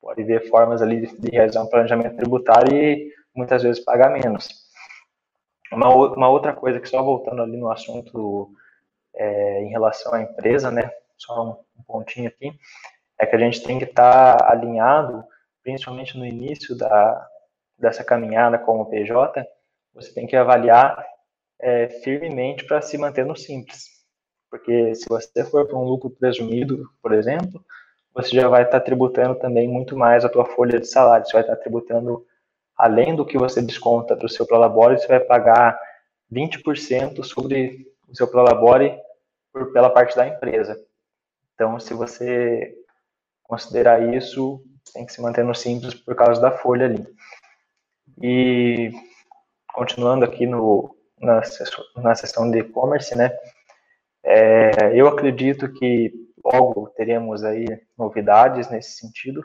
Speaker 4: pode ver formas ali de, de realizar um planejamento tributário e muitas vezes pagar menos. Uma, uma outra coisa que só voltando ali no assunto é, em relação à empresa, né? Só um, um pontinho aqui, é que a gente tem que estar tá alinhado, principalmente no início da, dessa caminhada com o PJ, você tem que avaliar é, firmemente para se manter no simples. Porque se você for para um lucro presumido, por exemplo, você já vai estar tributando também muito mais a tua folha de salário. Você vai estar tributando, além do que você desconta do seu prolabore, você vai pagar 20% sobre o seu prolabore por, pela parte da empresa. Então, se você considerar isso, tem que se manter no simples por causa da folha ali. E continuando aqui no, na, na sessão de e-commerce, né? É, eu acredito que logo teremos aí novidades nesse sentido,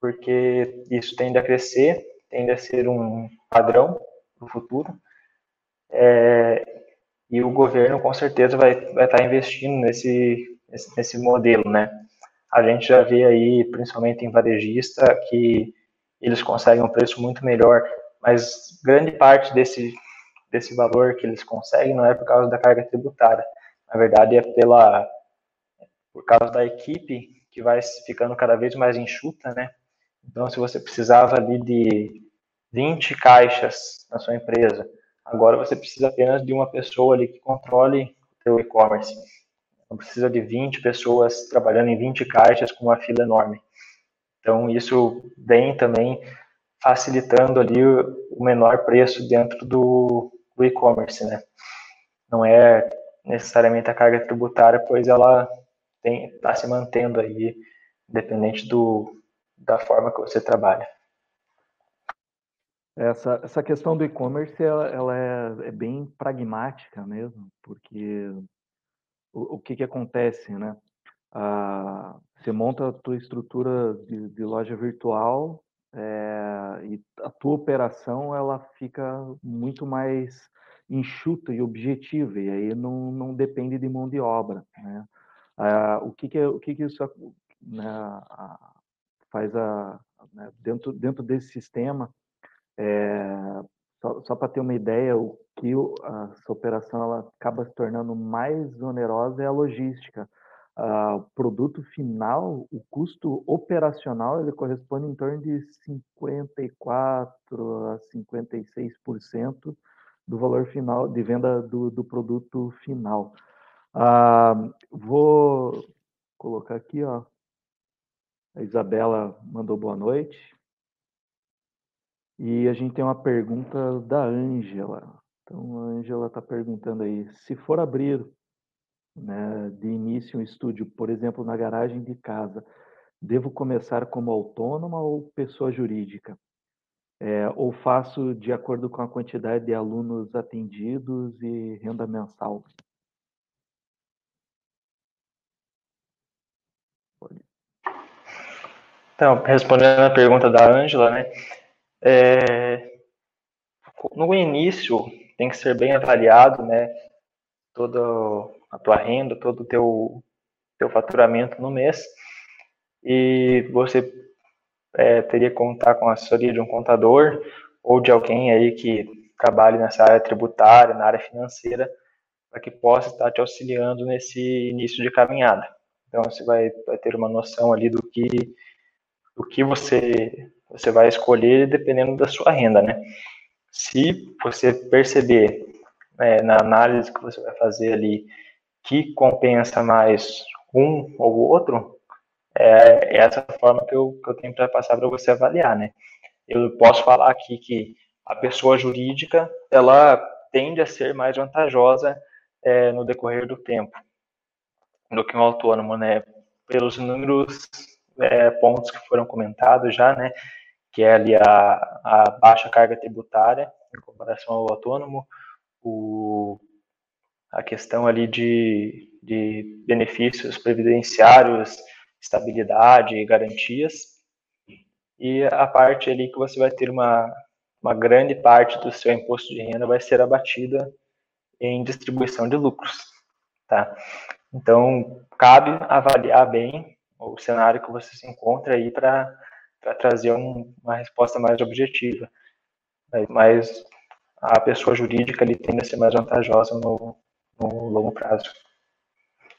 Speaker 4: porque isso tende a crescer, tende a ser um padrão no futuro. É, e o governo com certeza vai, vai estar investindo nesse, nesse, nesse modelo, né? A gente já vê aí, principalmente em varejista, que eles conseguem um preço muito melhor, mas grande parte desse, desse valor que eles conseguem não é por causa da carga tributária. Na verdade, é pela, por causa da equipe que vai ficando cada vez mais enxuta, né? Então, se você precisava ali de 20 caixas na sua empresa, agora você precisa apenas de uma pessoa ali que controle o seu e-commerce. Não precisa de 20 pessoas trabalhando em 20 caixas com uma fila enorme. Então, isso vem também facilitando ali o menor preço dentro do, do e-commerce, né? Não é necessariamente a carga tributária, pois ela está se mantendo aí, independente do, da forma que você trabalha.
Speaker 1: Essa, essa questão do e-commerce, ela, ela é, é, bem pragmática mesmo, porque o, o que, que acontece, né? Ah, você monta a tua estrutura de, de loja virtual é, e a tua operação ela fica muito mais enxuta e objetiva, e aí não, não depende de mão de obra. Né? Ah, o que, que, o que, que isso né, faz a, né, dentro, dentro desse sistema? É, só, só para ter uma ideia, o que essa operação ela acaba se tornando mais onerosa é a logística uh, produto final, o custo operacional ele corresponde em torno de 54 a 56% do valor final de venda do, do produto final. Uh, vou colocar aqui, ó. A Isabela mandou boa noite. E a gente tem uma pergunta da Ângela. Então, a Ângela está perguntando aí: se for abrir né, de início um estúdio, por exemplo, na garagem de casa, devo começar como autônoma ou pessoa jurídica? É, ou faço de acordo com a quantidade de alunos atendidos e renda mensal?
Speaker 4: Então, respondendo a pergunta da Ângela, né? É, no início tem que ser bem avaliado, né? Todo a tua renda, todo o teu, teu faturamento no mês. E você é, teria que contar com a assessoria de um contador ou de alguém aí que trabalhe nessa área tributária, na área financeira, para que possa estar te auxiliando nesse início de caminhada. Então você vai, vai ter uma noção ali do que do que você você vai escolher dependendo da sua renda, né? Se você perceber é, na análise que você vai fazer ali que compensa mais um ou outro, é, é essa forma que eu, que eu tenho para passar para você avaliar, né? Eu posso falar aqui que a pessoa jurídica, ela tende a ser mais vantajosa é, no decorrer do tempo do que um autônomo, né? Pelos inúmeros é, pontos que foram comentados já, né? Que é ali a, a baixa carga tributária em comparação ao autônomo, o a questão ali de, de benefícios previdenciários estabilidade e garantias. E a parte ali que você vai ter uma, uma grande parte do seu imposto de renda vai ser abatida em distribuição de lucros, tá? Então, cabe avaliar bem o cenário que você se encontra aí para trazer um, uma resposta mais objetiva. Mas a pessoa jurídica ele tende a ser mais vantajosa no, no longo prazo.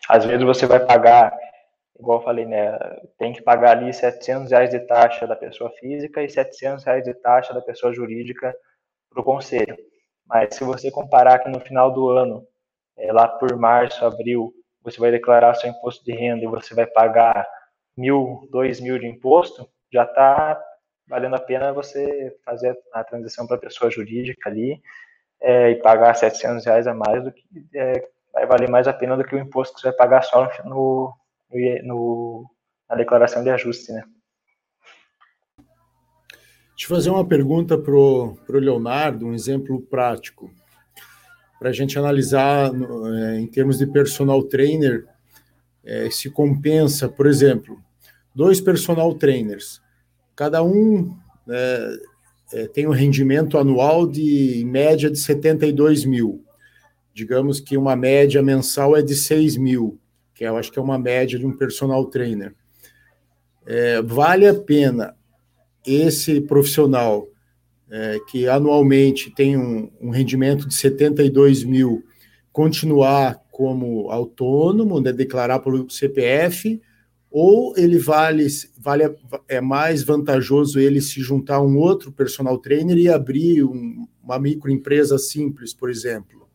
Speaker 4: Às vezes você vai pagar, igual eu falei, né, tem que pagar ali 700 reais de taxa da pessoa física e 700 reais de taxa da pessoa jurídica para o conselho. Mas se você comparar que no final do ano, é, lá por março, abril, você vai declarar seu imposto de renda e você vai pagar mil, dois mil de imposto, já está valendo a pena você fazer a transição para pessoa jurídica ali é, e pagar 700 reais a mais do que é, vai valer mais a pena do que o imposto que você vai pagar só no, no, no na declaração de ajuste, né?
Speaker 2: Deixa eu fazer uma pergunta para o Leonardo, um exemplo prático, para a gente analisar é, em termos de personal trainer, é, se compensa, por exemplo, dois personal trainers, cada um é, é, tem um rendimento anual de em média de 72 mil. Digamos que uma média mensal é de 6 mil, que eu acho que é uma média de um personal trainer. É, vale a pena esse profissional é, que anualmente tem um, um, rendimento de 72 mil continuar como autônomo, né, declarar pelo CPF, ou ele vale, vale é mais vantajoso ele se juntar a um outro personal trainer e abrir um, uma microempresa simples, por exemplo?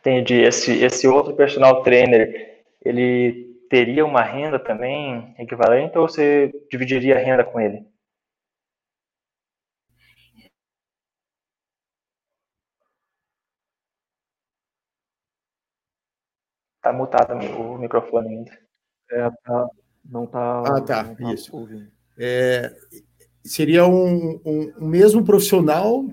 Speaker 4: Entendi. Esse, esse outro personal trainer, ele teria uma renda também equivalente ou você dividiria a renda com ele? Tá mutado o microfone ainda.
Speaker 1: É, tá, não tá.
Speaker 2: Ah, tá. tá isso. É, seria um, um, um, mesmo profissional,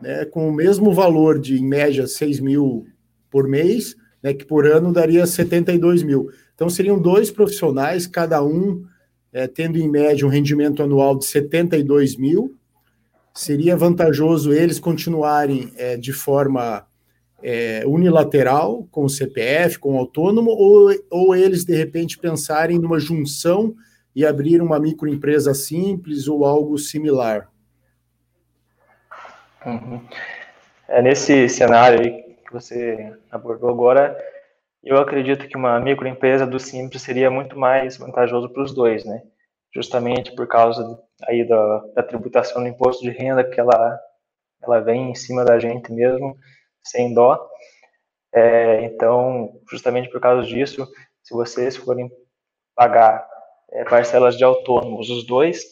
Speaker 2: né, com o mesmo valor de, em média, 6 mil por mês, né, que por ano daria 72 mil. Então, seriam dois profissionais, cada um é, tendo em média um rendimento anual de 72 mil. Seria vantajoso eles continuarem é, de forma é, unilateral com o CPF, com o autônomo, ou, ou eles, de repente, pensarem numa junção e abrir uma microempresa simples ou algo similar?
Speaker 4: Uhum. É, nesse cenário que você abordou agora, eu acredito que uma microempresa do simples seria muito mais vantajoso para os dois, né? Justamente por causa aí da, da tributação do imposto de renda que ela, ela vem em cima da gente mesmo, sem dó. É, então, justamente por causa disso, se vocês forem pagar é, parcelas de autônomos, os dois,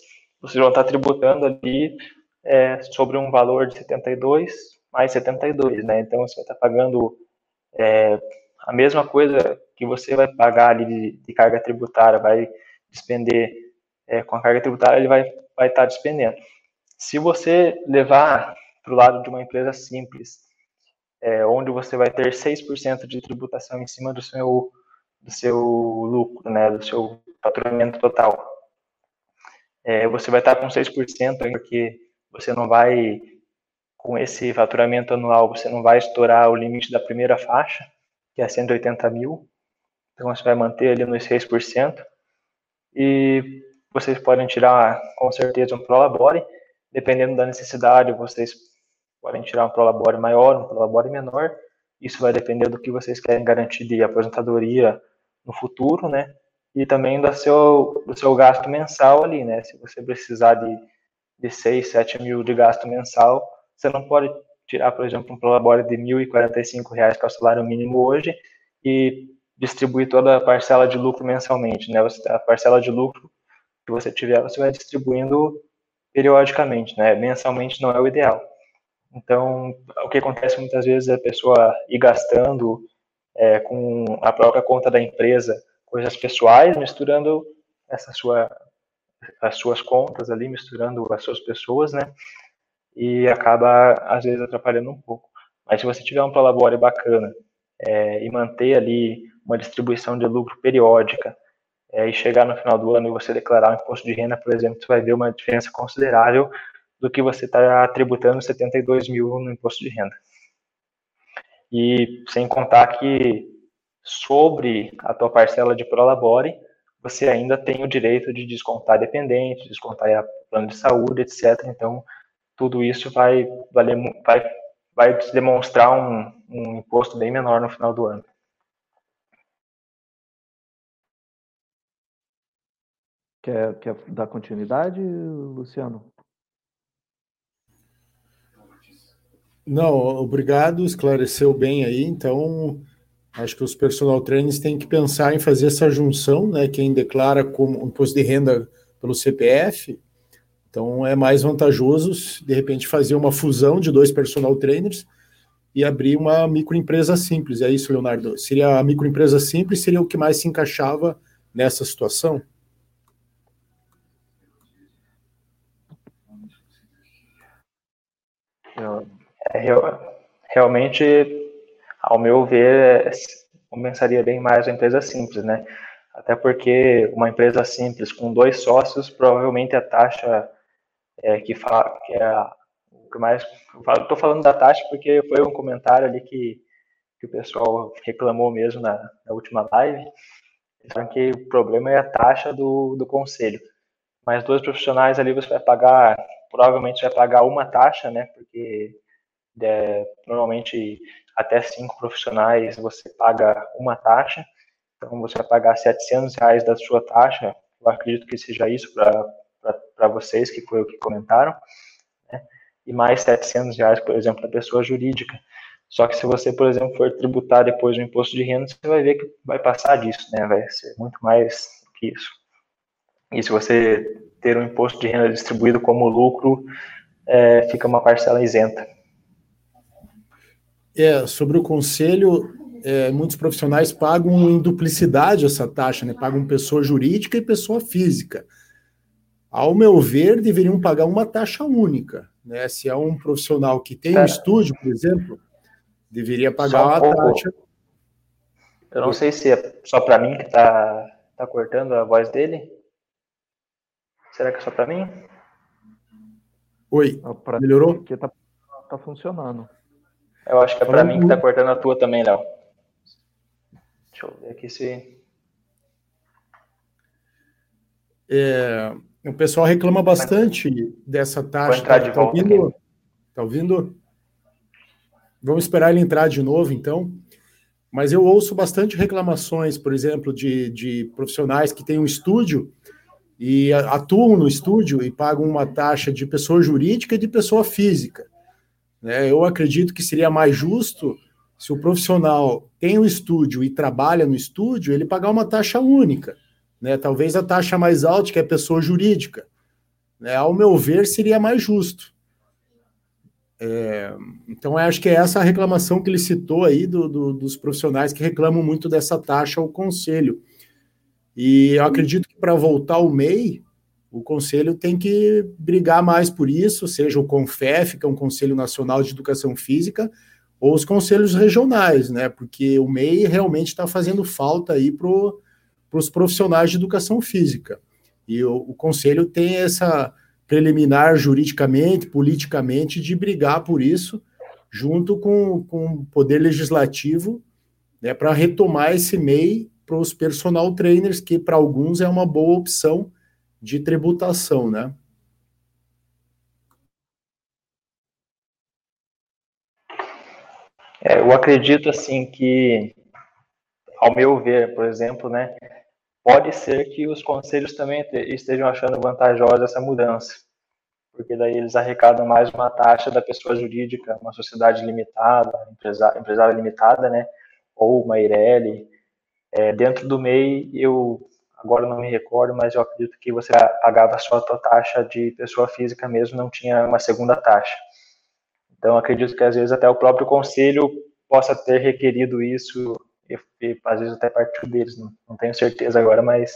Speaker 4: vocês vão estar tributando ali é, sobre um valor de 72 mais 72, né? Então, você vai estar pagando é, a mesma coisa que você vai pagar ali de, de carga tributária, vai despender é, com a carga tributária, ele vai, vai estar despendendo. Se você levar para o lado de uma empresa simples, é, onde você vai ter 6% de tributação em cima do seu, do seu lucro, né, do seu faturamento total. É, você vai estar com 6%, porque você não vai, com esse faturamento anual, você não vai estourar o limite da primeira faixa, que é 180 mil. Então, você vai manter ali nos 6%. E vocês podem tirar, com certeza, um prolabore. Dependendo da necessidade, vocês podem tirar um prolabore maior, um prolabore menor. Isso vai depender do que vocês querem garantir de aposentadoria no futuro, né? E também do seu, do seu gasto mensal ali, né? Se você precisar de, de 6, 7 mil de gasto mensal, você não pode tirar, por exemplo, um prolabore de R$ 1.045, que é o salário mínimo hoje, e distribuir toda a parcela de lucro mensalmente, né? A parcela de lucro que você tiver, você vai distribuindo periodicamente, né? Mensalmente não é o ideal. Então, o que acontece muitas vezes é a pessoa ir gastando é, com a própria conta da empresa coisas pessoais, misturando essa sua, as suas contas ali, misturando as suas pessoas, né? E acaba, às vezes, atrapalhando um pouco. Mas se você tiver um prolabore bacana é, e manter ali uma distribuição de lucro periódica é, e chegar no final do ano e você declarar um imposto de renda, por exemplo, você vai ver uma diferença considerável do que você está tributando 72 mil no imposto de renda. E sem contar que sobre a tua parcela de Prolabore, você ainda tem o direito de descontar dependente, descontar plano de saúde, etc. Então, tudo isso vai, valer, vai, vai demonstrar um, um imposto bem menor no final do ano.
Speaker 1: Quer, quer dar continuidade, Luciano?
Speaker 2: Não, obrigado, esclareceu bem aí. Então, acho que os personal trainers têm que pensar em fazer essa junção, né? Quem declara como imposto de renda pelo CPF, então é mais vantajoso, de repente, fazer uma fusão de dois personal trainers e abrir uma microempresa simples. É isso, Leonardo? Seria a microempresa simples, seria o que mais se encaixava nessa situação?
Speaker 4: É, realmente, ao meu ver, começaria bem mais a empresa simples, né? Até porque uma empresa simples com dois sócios, provavelmente a taxa é, que, fala, que é o que mais. Estou falando da taxa porque foi um comentário ali que, que o pessoal reclamou mesmo na, na última live. Que o problema é a taxa do, do conselho. Mas dois profissionais ali você vai pagar, provavelmente vai pagar uma taxa, né? Porque é, normalmente até cinco profissionais você paga uma taxa, então você vai pagar 700 reais da sua taxa, eu acredito que seja isso para vocês, que foi o que comentaram, né? e mais 700 reais, por exemplo, da pessoa jurídica. Só que se você, por exemplo, for tributar depois o imposto de renda, você vai ver que vai passar disso, né? Vai ser muito mais que isso. E se você ter um imposto de renda distribuído como lucro, é, fica uma parcela isenta.
Speaker 2: É, sobre o conselho, é, muitos profissionais pagam em duplicidade essa taxa, né? Pagam pessoa jurídica e pessoa física. Ao meu ver, deveriam pagar uma taxa única, né? Se é um profissional que tem um estúdio, por exemplo, deveria pagar uma taxa.
Speaker 4: Eu não sei se é só para mim que está tá cortando a voz dele. Será que é só para mim?
Speaker 2: Oi, melhorou?
Speaker 1: Porque tá, tá funcionando.
Speaker 4: Eu acho que é para mim que tá cortando a tua também, Léo. Deixa eu ver aqui se.
Speaker 2: É, o pessoal reclama bastante dessa taxa. Entrar de tá ouvindo? Aqui. Tá ouvindo? Vamos esperar ele entrar de novo, então. Mas eu ouço bastante reclamações, por exemplo, de, de profissionais que têm um estúdio e atuam no estúdio e pagam uma taxa de pessoa jurídica e de pessoa física. Né? Eu acredito que seria mais justo se o profissional tem um estúdio e trabalha no estúdio, ele pagar uma taxa única. Né? Talvez a taxa mais alta, que é pessoa jurídica. Né? Ao meu ver, seria mais justo. É, então, acho que é essa a reclamação que ele citou aí do, do, dos profissionais que reclamam muito dessa taxa ao conselho. E eu acredito que para voltar ao MEI, o conselho tem que brigar mais por isso, seja o CONFEF, que é um Conselho Nacional de Educação Física, ou os conselhos regionais, né? Porque o MEI realmente está fazendo falta aí para os profissionais de educação física. E o, o conselho tem essa preliminar juridicamente, politicamente, de brigar por isso, junto com, com o Poder Legislativo, né, para retomar esse MEI para os personal trainers, que para alguns é uma boa opção de tributação, né?
Speaker 4: É, eu acredito assim que, ao meu ver, por exemplo, né, pode ser que os conselhos também estejam achando vantajosa essa mudança, porque daí eles arrecadam mais uma taxa da pessoa jurídica, uma sociedade limitada, empresária, limitada, né, ou uma IRELI. É, dentro do MEI, eu agora não me recordo, mas eu acredito que você pagava só a tua taxa de pessoa física mesmo, não tinha uma segunda taxa. Então, acredito que às vezes até o próprio conselho possa ter requerido isso, e, e às vezes até partiu deles, não, não, tenho certeza agora, mas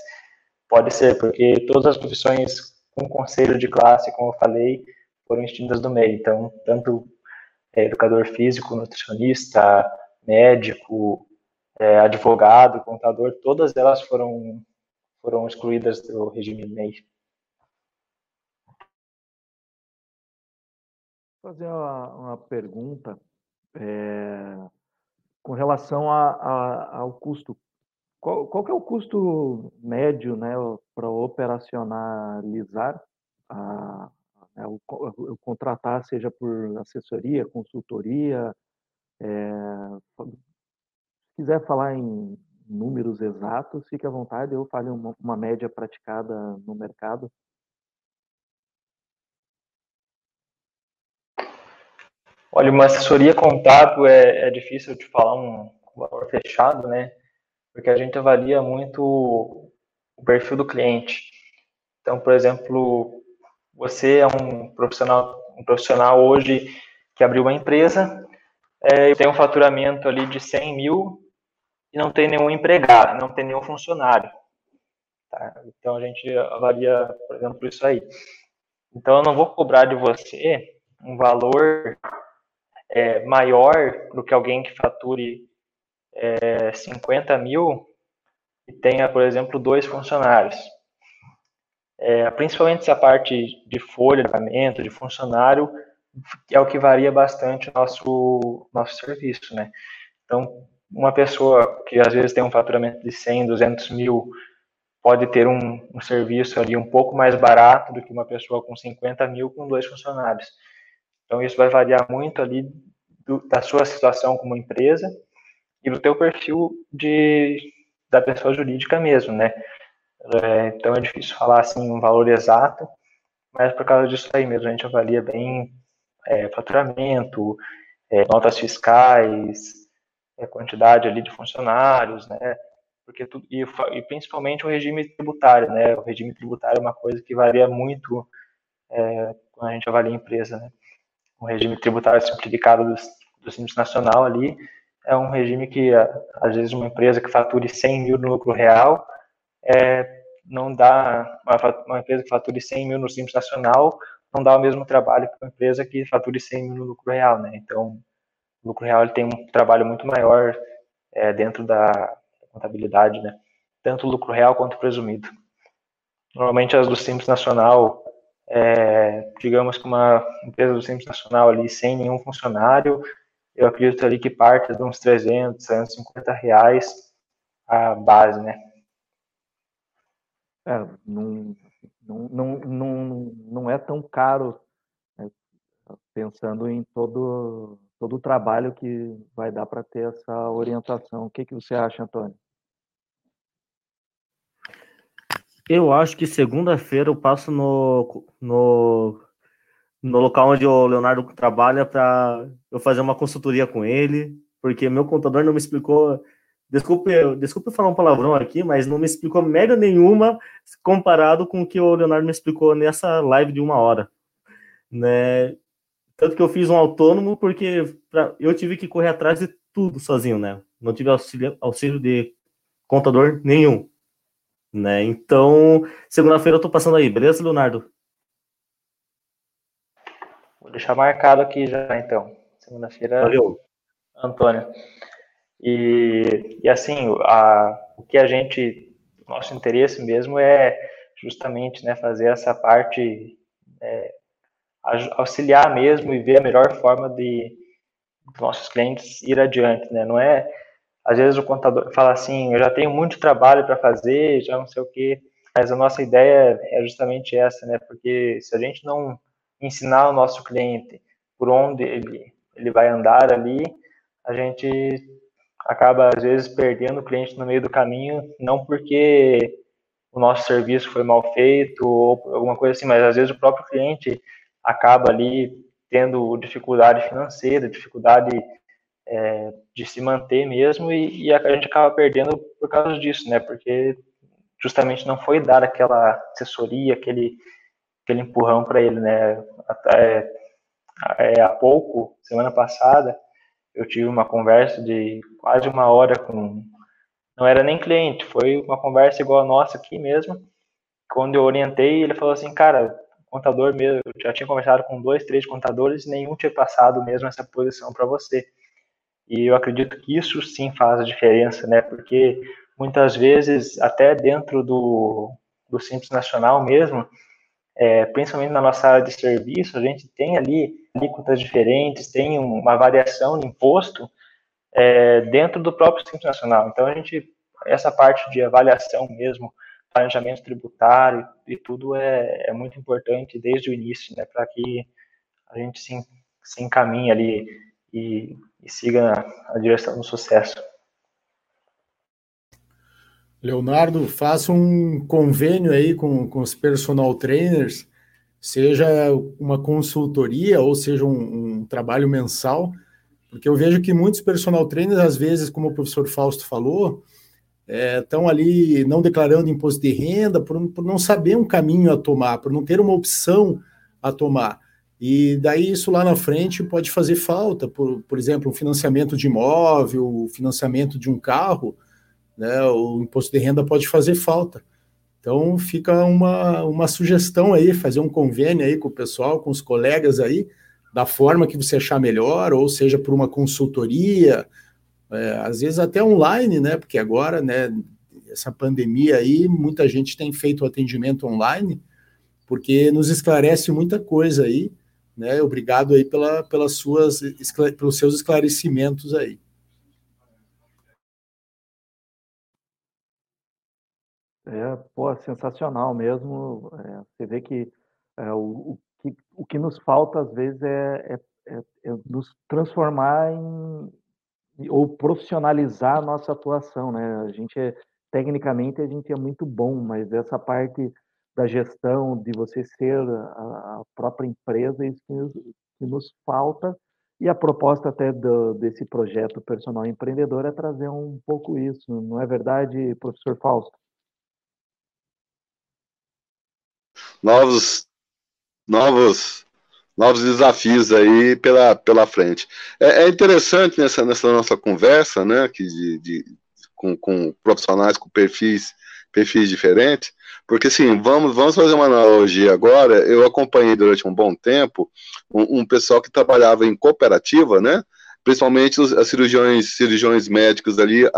Speaker 4: pode ser, porque todas as profissões com conselho de classe, como eu falei, foram extintas do meio. Então, tanto é, educador físico, nutricionista, médico, é, advogado, contador, todas elas foram, foram excluídas do regime MEI.
Speaker 1: Vou fazer uma, uma pergunta é, com relação a, a, ao custo. Qual, qual é o custo médio né, para operacionalizar, a, a, o, o, contratar, seja por assessoria, consultoria, é, quiser falar em números exatos, fique à vontade, eu falo uma, uma média praticada no mercado.
Speaker 4: Olha, uma assessoria contábil é, é difícil de falar um valor fechado, né? Porque a gente avalia muito o perfil do cliente. Então, por exemplo, você é um profissional, um profissional hoje que abriu uma empresa, é, tem um faturamento ali de 100 mil e não tem nenhum empregado, não tem nenhum funcionário. Tá? Então a gente avalia, por exemplo, isso aí. Então eu não vou cobrar de você um valor é, maior do que alguém que fature é, 50 mil e tenha, por exemplo, dois funcionários. É, principalmente essa parte de folha, de pagamento, de funcionário, é o que varia bastante o nosso, nosso serviço, né? Então, uma pessoa que às vezes tem um faturamento de 100, 200 mil, pode ter um, um, serviço ali um pouco mais barato do que uma pessoa com 50 mil com dois funcionários. Então isso vai variar muito ali do, da sua situação como empresa e do teu perfil de da pessoa jurídica mesmo, né? É, então é difícil falar assim um valor exato, mas por causa disso aí mesmo a gente avalia bem é, faturamento, é, notas fiscais, a quantidade ali de funcionários, né? Porque e, e, principalmente o regime tributário, né? O regime tributário é uma coisa que varia muito é, quando a gente avalia a empresa, né? O regime tributário simplificado do, do Simples Nacional ali é um regime que, às vezes, uma empresa que fature 100 mil no lucro real é, não dá, uma, uma, empresa que fature 100 mil no Simples Nacional não dá o mesmo trabalho que uma empresa que fature 100 mil no lucro real, né? Então, o lucro real ele tem um trabalho muito maior é, dentro da contabilidade, né? Tanto lucro real quanto presumido. Normalmente as do Simples Nacional, é, digamos que uma empresa do Simples Nacional ali sem nenhum funcionário, eu acredito ali que parte de uns 300, 350 reais a base, né?
Speaker 1: É, não, não, não, não, é tão caro né? pensando em todo todo o trabalho que vai dar para ter essa orientação. O que, que você acha, Antônio?
Speaker 5: Eu acho que segunda-feira eu passo no, no, no local onde o Leonardo trabalha para eu fazer uma consultoria com ele, porque meu contador não me explicou. Desculpe, desculpe falar um palavrão aqui, mas não me explicou merda nenhuma comparado com o que o Leonardo me explicou nessa live de uma hora. Né? Tanto que eu fiz um autônomo porque pra, eu tive que correr atrás de tudo sozinho, né? Não tive auxílio, auxílio de contador nenhum. Né? Então, segunda-feira eu tô passando aí, beleza, Leonardo?
Speaker 4: Vou deixar marcado aqui já, então. Segunda-feira.
Speaker 5: Valeu.
Speaker 4: Antônio. E, e assim, a, o que a gente, nosso interesse mesmo é justamente né, fazer essa parte é, auxiliar mesmo e ver a melhor forma de nossos clientes ir adiante, né? Não é às vezes o contador fala assim, eu já tenho muito trabalho para fazer, já não sei o quê, mas a nossa ideia é justamente essa, né? Porque se a gente não ensinar o nosso cliente por onde ele ele vai andar ali, a gente acaba às vezes perdendo o cliente no meio do caminho, não porque o nosso serviço foi mal feito ou alguma coisa assim, mas às vezes o próprio cliente acaba ali tendo dificuldade financeira, dificuldade é, de se manter mesmo, e, e, a gente acaba perdendo por causa disso, né? Porque justamente não foi dar aquela assessoria, aquele, aquele empurrão para ele, né? Até, é, há pouco, semana passada, eu tive uma conversa de quase uma hora com. Não era nem cliente, foi uma conversa igual a nossa aqui mesmo. Quando eu orientei, ele falou assim: Cara, contador mesmo, eu já tinha conversado com dois, três contadores, nenhum tinha passado mesmo essa posição para você. E eu acredito que isso sim faz a diferença, né? Porque muitas vezes, até dentro do, do Simples Nacional mesmo, é, principalmente na nossa área de serviço, a gente tem ali alíquotas diferentes, tem uma variação de imposto é, dentro do próprio Simples Nacional. Então, a gente, essa parte de avaliação mesmo, planejamento tributário e tudo é, é muito importante desde o início, né, para que a gente se, se encaminhe ali e, e siga a direção do sucesso.
Speaker 2: Leonardo, faça um convênio aí com, com os personal trainers, seja uma consultoria ou seja um, um trabalho mensal, porque eu vejo que muitos personal trainers, às vezes, como o professor Fausto falou, estão é, ali não declarando imposto de renda por, por não saber um caminho a tomar, por não ter uma opção a tomar. E daí isso lá na frente pode fazer falta, por, por exemplo, um financiamento de imóvel, o financiamento de um carro, né, o imposto de renda pode fazer falta. Então fica uma, uma sugestão aí, fazer um convênio aí com o pessoal, com os colegas aí, da forma que você achar melhor, ou seja, por uma consultoria, é, às vezes até online, né? Porque agora, né, essa pandemia aí, muita gente tem feito o atendimento online, porque nos esclarece muita coisa aí, né? Obrigado aí pela, pelas suas, pelos seus esclarecimentos aí.
Speaker 1: É, pô, sensacional mesmo. É, você vê que, é, o, o, que o que nos falta às vezes é, é, é, é nos transformar em, ou profissionalizar a nossa atuação, né? A gente é, tecnicamente a gente é muito bom, mas essa parte da gestão, de você ser a, própria empresa, é isso que nos, que nos falta. E a proposta até do, desse projeto Personal Empreendedor é trazer um pouco isso, não é verdade, professor Fausto?
Speaker 3: Novos, novos novos desafios aí pela, pela frente. É, é interessante nessa, nessa nossa conversa, né, que de, de com, com, profissionais com perfis, perfis diferentes, porque assim, vamos, vamos fazer uma analogia agora, eu acompanhei durante um bom tempo um, um pessoal que trabalhava em cooperativa, né, principalmente os cirurgiões, cirurgiões médicos ali, a,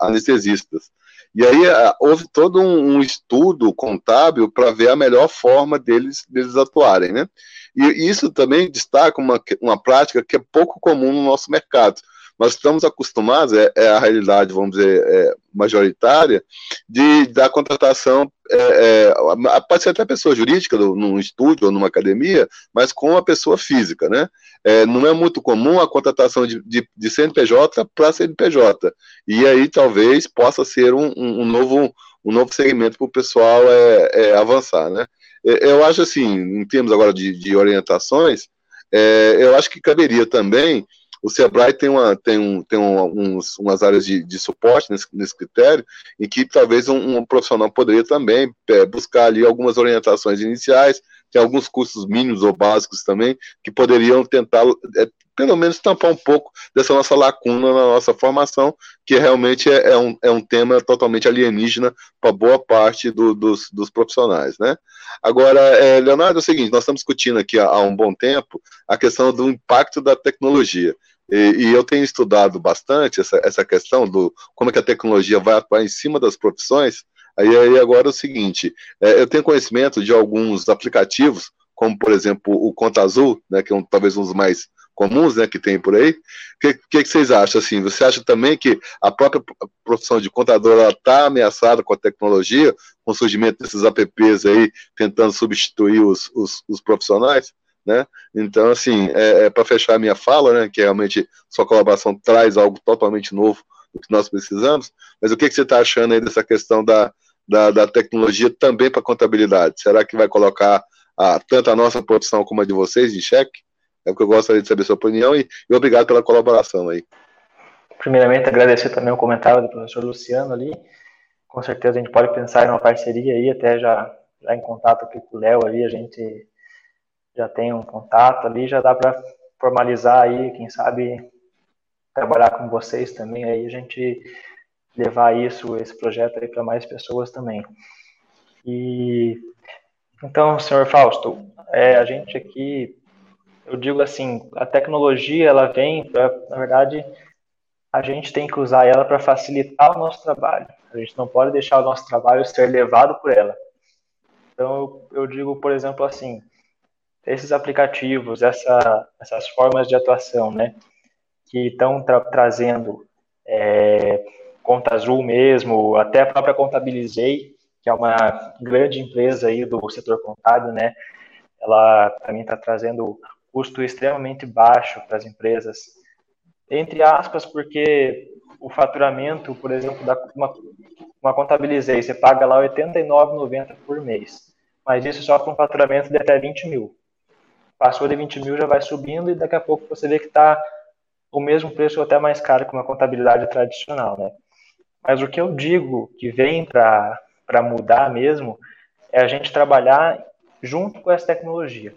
Speaker 3: a anestesistas. E aí a, houve todo um, um estudo contábil para ver a melhor forma deles, deles atuarem, né? E isso também destaca uma, uma prática que é pouco comum no nosso mercado. Nós estamos acostumados, é, é a realidade, vamos dizer, é, majoritária, de, da contratação, é, é pode ser até pessoa jurídica, num estúdio ou numa academia, mas com a pessoa física, né? É, não é muito comum a contratação de, de, de CNPJ para CNPJ. E aí talvez possa ser um, um, um novo um novo segmento para o pessoal é, é, avançar, né? Eu acho assim, em termos agora de, de orientações, é, eu acho que caberia também. O Sebrae tem, uma, tem, um, tem um, uns, umas áreas de, de suporte nesse, nesse, critério, em que talvez um, um profissional poderia também é, buscar ali algumas orientações iniciais, tem alguns cursos mínimos ou básicos também, que poderiam tentar é, pelo menos tampar um pouco dessa nossa lacuna na nossa formação, que realmente é, é um, é um tema totalmente alienígena para boa parte do, dos, dos profissionais, né? Agora, é, Leonardo, é o seguinte, nós estamos discutindo aqui há, há um bom tempo a questão do impacto da tecnologia. E, e, eu tenho estudado bastante essa, essa questão do como é que a tecnologia vai atuar em cima das profissões. Aí, aí agora é o seguinte, é, eu tenho conhecimento de alguns aplicativos, como por exemplo o Conta Azul, né, que é um, talvez um dos mais comuns, né, que tem por aí. O que, que, que, vocês acham? Assim, você acha também que a própria profissão de contador está ameaçada com a tecnologia, com o surgimento desses apps aí, tentando substituir os, os, os profissionais? Né? Então, assim, é, é para fechar a minha fala, né, que realmente sua colaboração traz algo totalmente novo do que nós precisamos, mas o que, que você está achando aí dessa questão da, da, da tecnologia também para contabilidade? Será que vai colocar a, tanto a nossa profissão como a de vocês em xeque? É o que eu gostaria de saber sua opinião e, e obrigado pela colaboração aí.
Speaker 4: Primeiramente, agradecer também o comentário do professor Luciano ali. Com certeza a gente pode pensar em uma parceria aí, até já, já em contato aqui com o Léo ali, a gente já tem um contato ali, já dá para formalizar aí, quem sabe trabalhar com vocês também aí, a gente levar isso, esse projeto aí para mais pessoas também. E então, senhor Fausto, é, a gente aqui eu digo assim, a tecnologia ela vem na verdade, a gente tem que usar ela para facilitar o nosso trabalho. A gente não pode deixar o nosso trabalho ser levado por ela. Então, eu, eu digo, por exemplo, assim, esses aplicativos, essa, essas formas de atuação, né, que estão tra trazendo é, Conta Azul mesmo, até a própria Contabilizei, que é uma grande empresa aí do setor contábil, né, ela também está trazendo custo extremamente baixo para as empresas, entre aspas, porque o faturamento, por exemplo, da uma, uma contabilizei, você paga lá R$ 89,90 por mês, mas isso só com um faturamento de até 20 mil. Passou de 20 mil, já vai subindo e daqui a pouco você vê que está o mesmo preço ou até mais caro que uma contabilidade tradicional, né? Mas o que eu digo que vem para mudar mesmo é a gente trabalhar junto com essa tecnologia.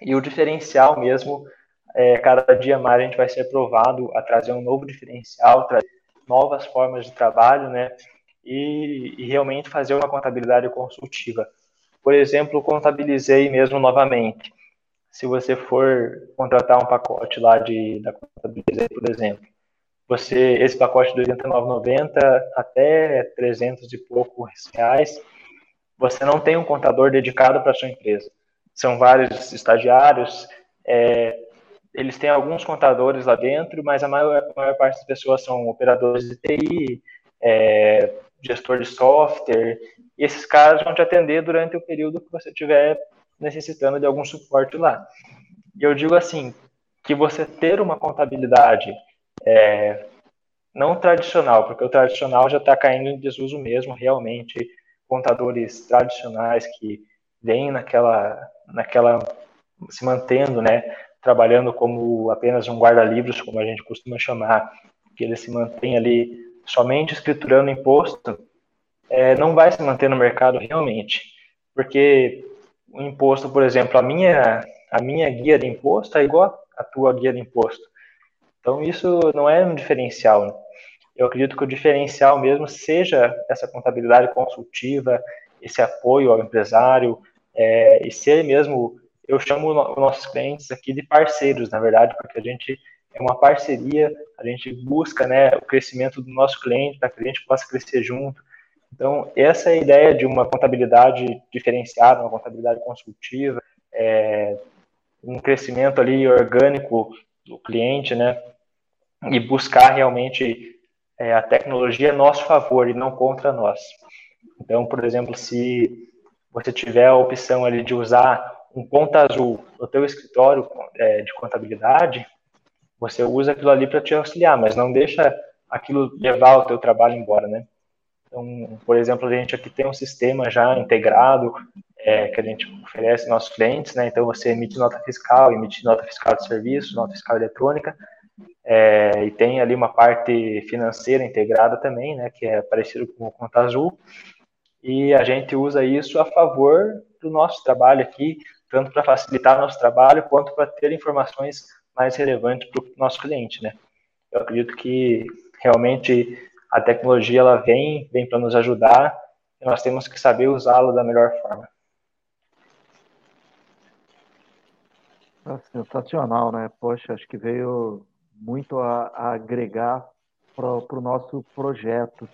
Speaker 4: E o diferencial mesmo, é, cada dia mais a gente vai ser provado a trazer um novo diferencial, trazer novas formas de trabalho, né? E, e realmente fazer uma contabilidade consultiva. Por exemplo, contabilizei mesmo novamente. Se você for contratar um pacote lá de da contabilizei, por exemplo, você esse pacote de R$ 89,90 até 300 e poucos reais, você não tem um contador dedicado para sua empresa são vários estagiários, é, eles têm alguns contadores lá dentro, mas a maior, a maior parte das pessoas são operadores de TI, é, gestor de software, e esses caras vão te atender durante o período que você estiver necessitando de algum suporte lá. E eu digo assim, que você ter uma contabilidade é, não tradicional, porque o tradicional já está caindo em desuso mesmo, realmente, contadores tradicionais que vêm naquela naquela se mantendo, né, trabalhando como apenas um guarda-livros, como a gente costuma chamar, que ele se mantém ali somente escriturando imposto, é, não vai se manter no mercado realmente, porque o imposto, por exemplo, a minha a minha guia de imposto é igual a tua guia de imposto. Então isso não é um diferencial. Né? Eu acredito que o diferencial mesmo seja essa contabilidade consultiva, esse apoio ao empresário, é, e ser mesmo, eu chamo os nossos clientes aqui de parceiros, na verdade, porque a gente é uma parceria, a gente busca né, o crescimento do nosso cliente para que a gente possa crescer junto. Então, essa é a ideia de uma contabilidade diferenciada, uma contabilidade consultiva, é, um crescimento ali orgânico do cliente, né? E buscar realmente é, a tecnologia a nosso favor e não contra nós. Então, por exemplo, se você tiver a opção ali de usar um ponta azul no teu escritório é, de contabilidade, você usa aquilo ali para te auxiliar, mas não deixa aquilo levar o teu trabalho embora, né? Então, por exemplo, a gente aqui tem um sistema já integrado é, que a gente oferece aos nossos clientes, né? Então, você emite nota fiscal, emite nota fiscal de serviço, nota fiscal eletrônica, é, e tem ali uma parte financeira integrada também, né? Que é parecido com o Conta Azul e a gente usa isso a favor do nosso trabalho aqui, tanto para facilitar nosso trabalho, quanto para ter informações mais relevantes para o nosso cliente, né? Eu acredito que realmente a tecnologia ela vem, vem para nos ajudar e nós temos que saber usá-la da melhor forma.
Speaker 1: Sensacional, né? Poxa, acho que veio muito a, a agregar para o nosso projeto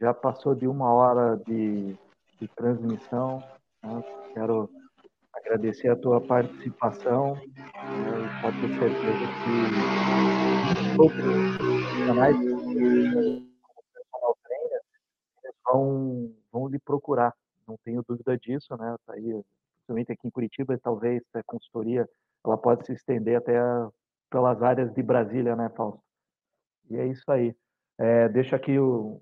Speaker 1: já passou de uma hora de, de transmissão. Né? Quero agradecer a tua participação. Né? Pode ter certeza que outros canais vão, vão lhe procurar. Não tenho dúvida disso, né? Tá aí, principalmente aqui em Curitiba, talvez a consultoria ela pode se estender até pelas áreas de Brasília, né, Fausto? E é isso aí. É, deixo aqui o,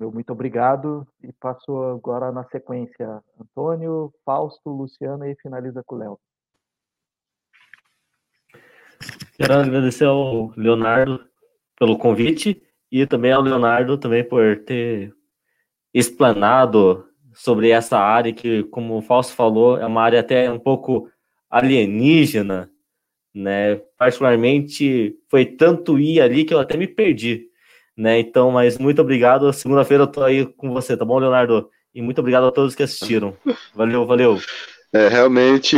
Speaker 1: meu muito obrigado e passo agora na sequência. Antônio, Fausto, Luciano e finaliza com o Léo.
Speaker 5: Quero agradecer ao Leonardo pelo convite e também ao Leonardo também por ter explanado sobre essa área que, como o Fausto falou, é uma área até um pouco alienígena, né? Particularmente foi tanto ir ali que eu até me perdi né? Então, mas muito obrigado. Segunda-feira eu tô aí com você, tá bom, Leonardo? E muito obrigado a todos que assistiram. Valeu, valeu.
Speaker 3: É, realmente,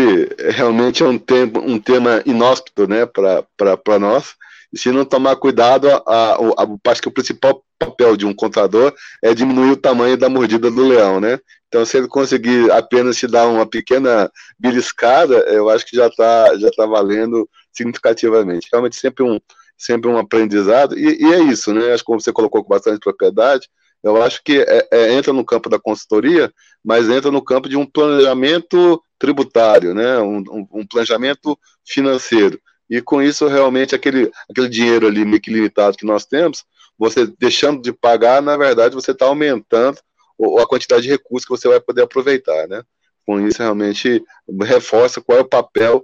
Speaker 3: realmente é um, tempo, um tema inóspito, né, para nós. E se não tomar cuidado, a, a, a, acho que o principal papel de um contador é diminuir o tamanho da mordida do leão, né? Então, se ele conseguir apenas te dar uma pequena beliscada, eu acho que já está já tá valendo significativamente. Realmente sempre um, sempre um aprendizado, e, e, é isso, né? Acho que como você colocou com bastante propriedade, eu acho que é, é, entra no campo da consultoria, mas entra no campo de um planejamento tributário, né? um, um, um planejamento financeiro. E com isso, realmente, aquele, aquele dinheiro ali meio que limitado que nós temos, você deixando de pagar, na verdade, você está aumentando a quantidade de recursos que você vai poder aproveitar, né? Com isso, realmente reforça qual é o papel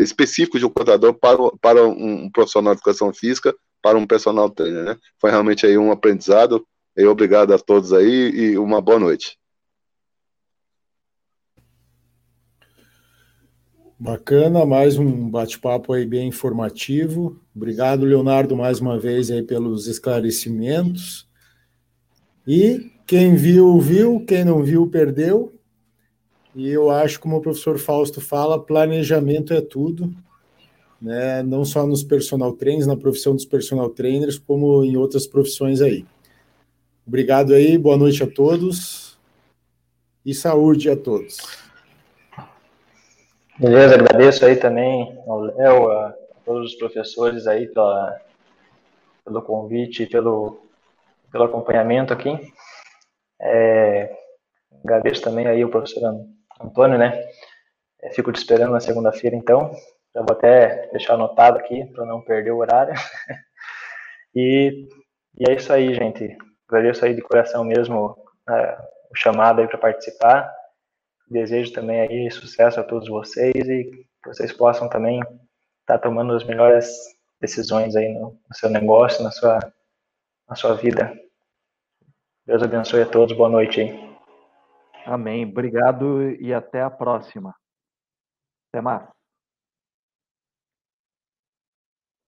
Speaker 3: específico de um contador para, para um profissional de educação física, para um personal trainer, né? Foi realmente aí um aprendizado. E obrigado a todos aí e uma boa noite.
Speaker 2: Bacana, mais um bate-papo aí bem informativo. Obrigado, Leonardo, mais uma vez aí pelos esclarecimentos. E quem viu, viu, quem não viu, perdeu. E eu acho, como o professor Fausto fala, planejamento é tudo, né? não só nos personal trainers, na profissão dos personal trainers, como em outras profissões aí. Obrigado aí, boa noite a todos e saúde a todos.
Speaker 4: Beleza, agradeço aí também ao Léo, a todos os professores aí pela, pelo convite pelo, pelo acompanhamento aqui. É, agradeço também aí o professor Antônio, né? É, fico te esperando na segunda-feira, então. Já vou até deixar anotado aqui para não perder o horário. e, e é isso aí, gente. Agradeço aí de coração mesmo é, o chamado aí para participar. Desejo também aí sucesso a todos vocês e que vocês possam também estar tá tomando as melhores decisões aí no, no seu negócio, na sua, na sua vida. Deus abençoe a todos. Boa noite aí.
Speaker 1: Amém. Obrigado e até a próxima. Até mais.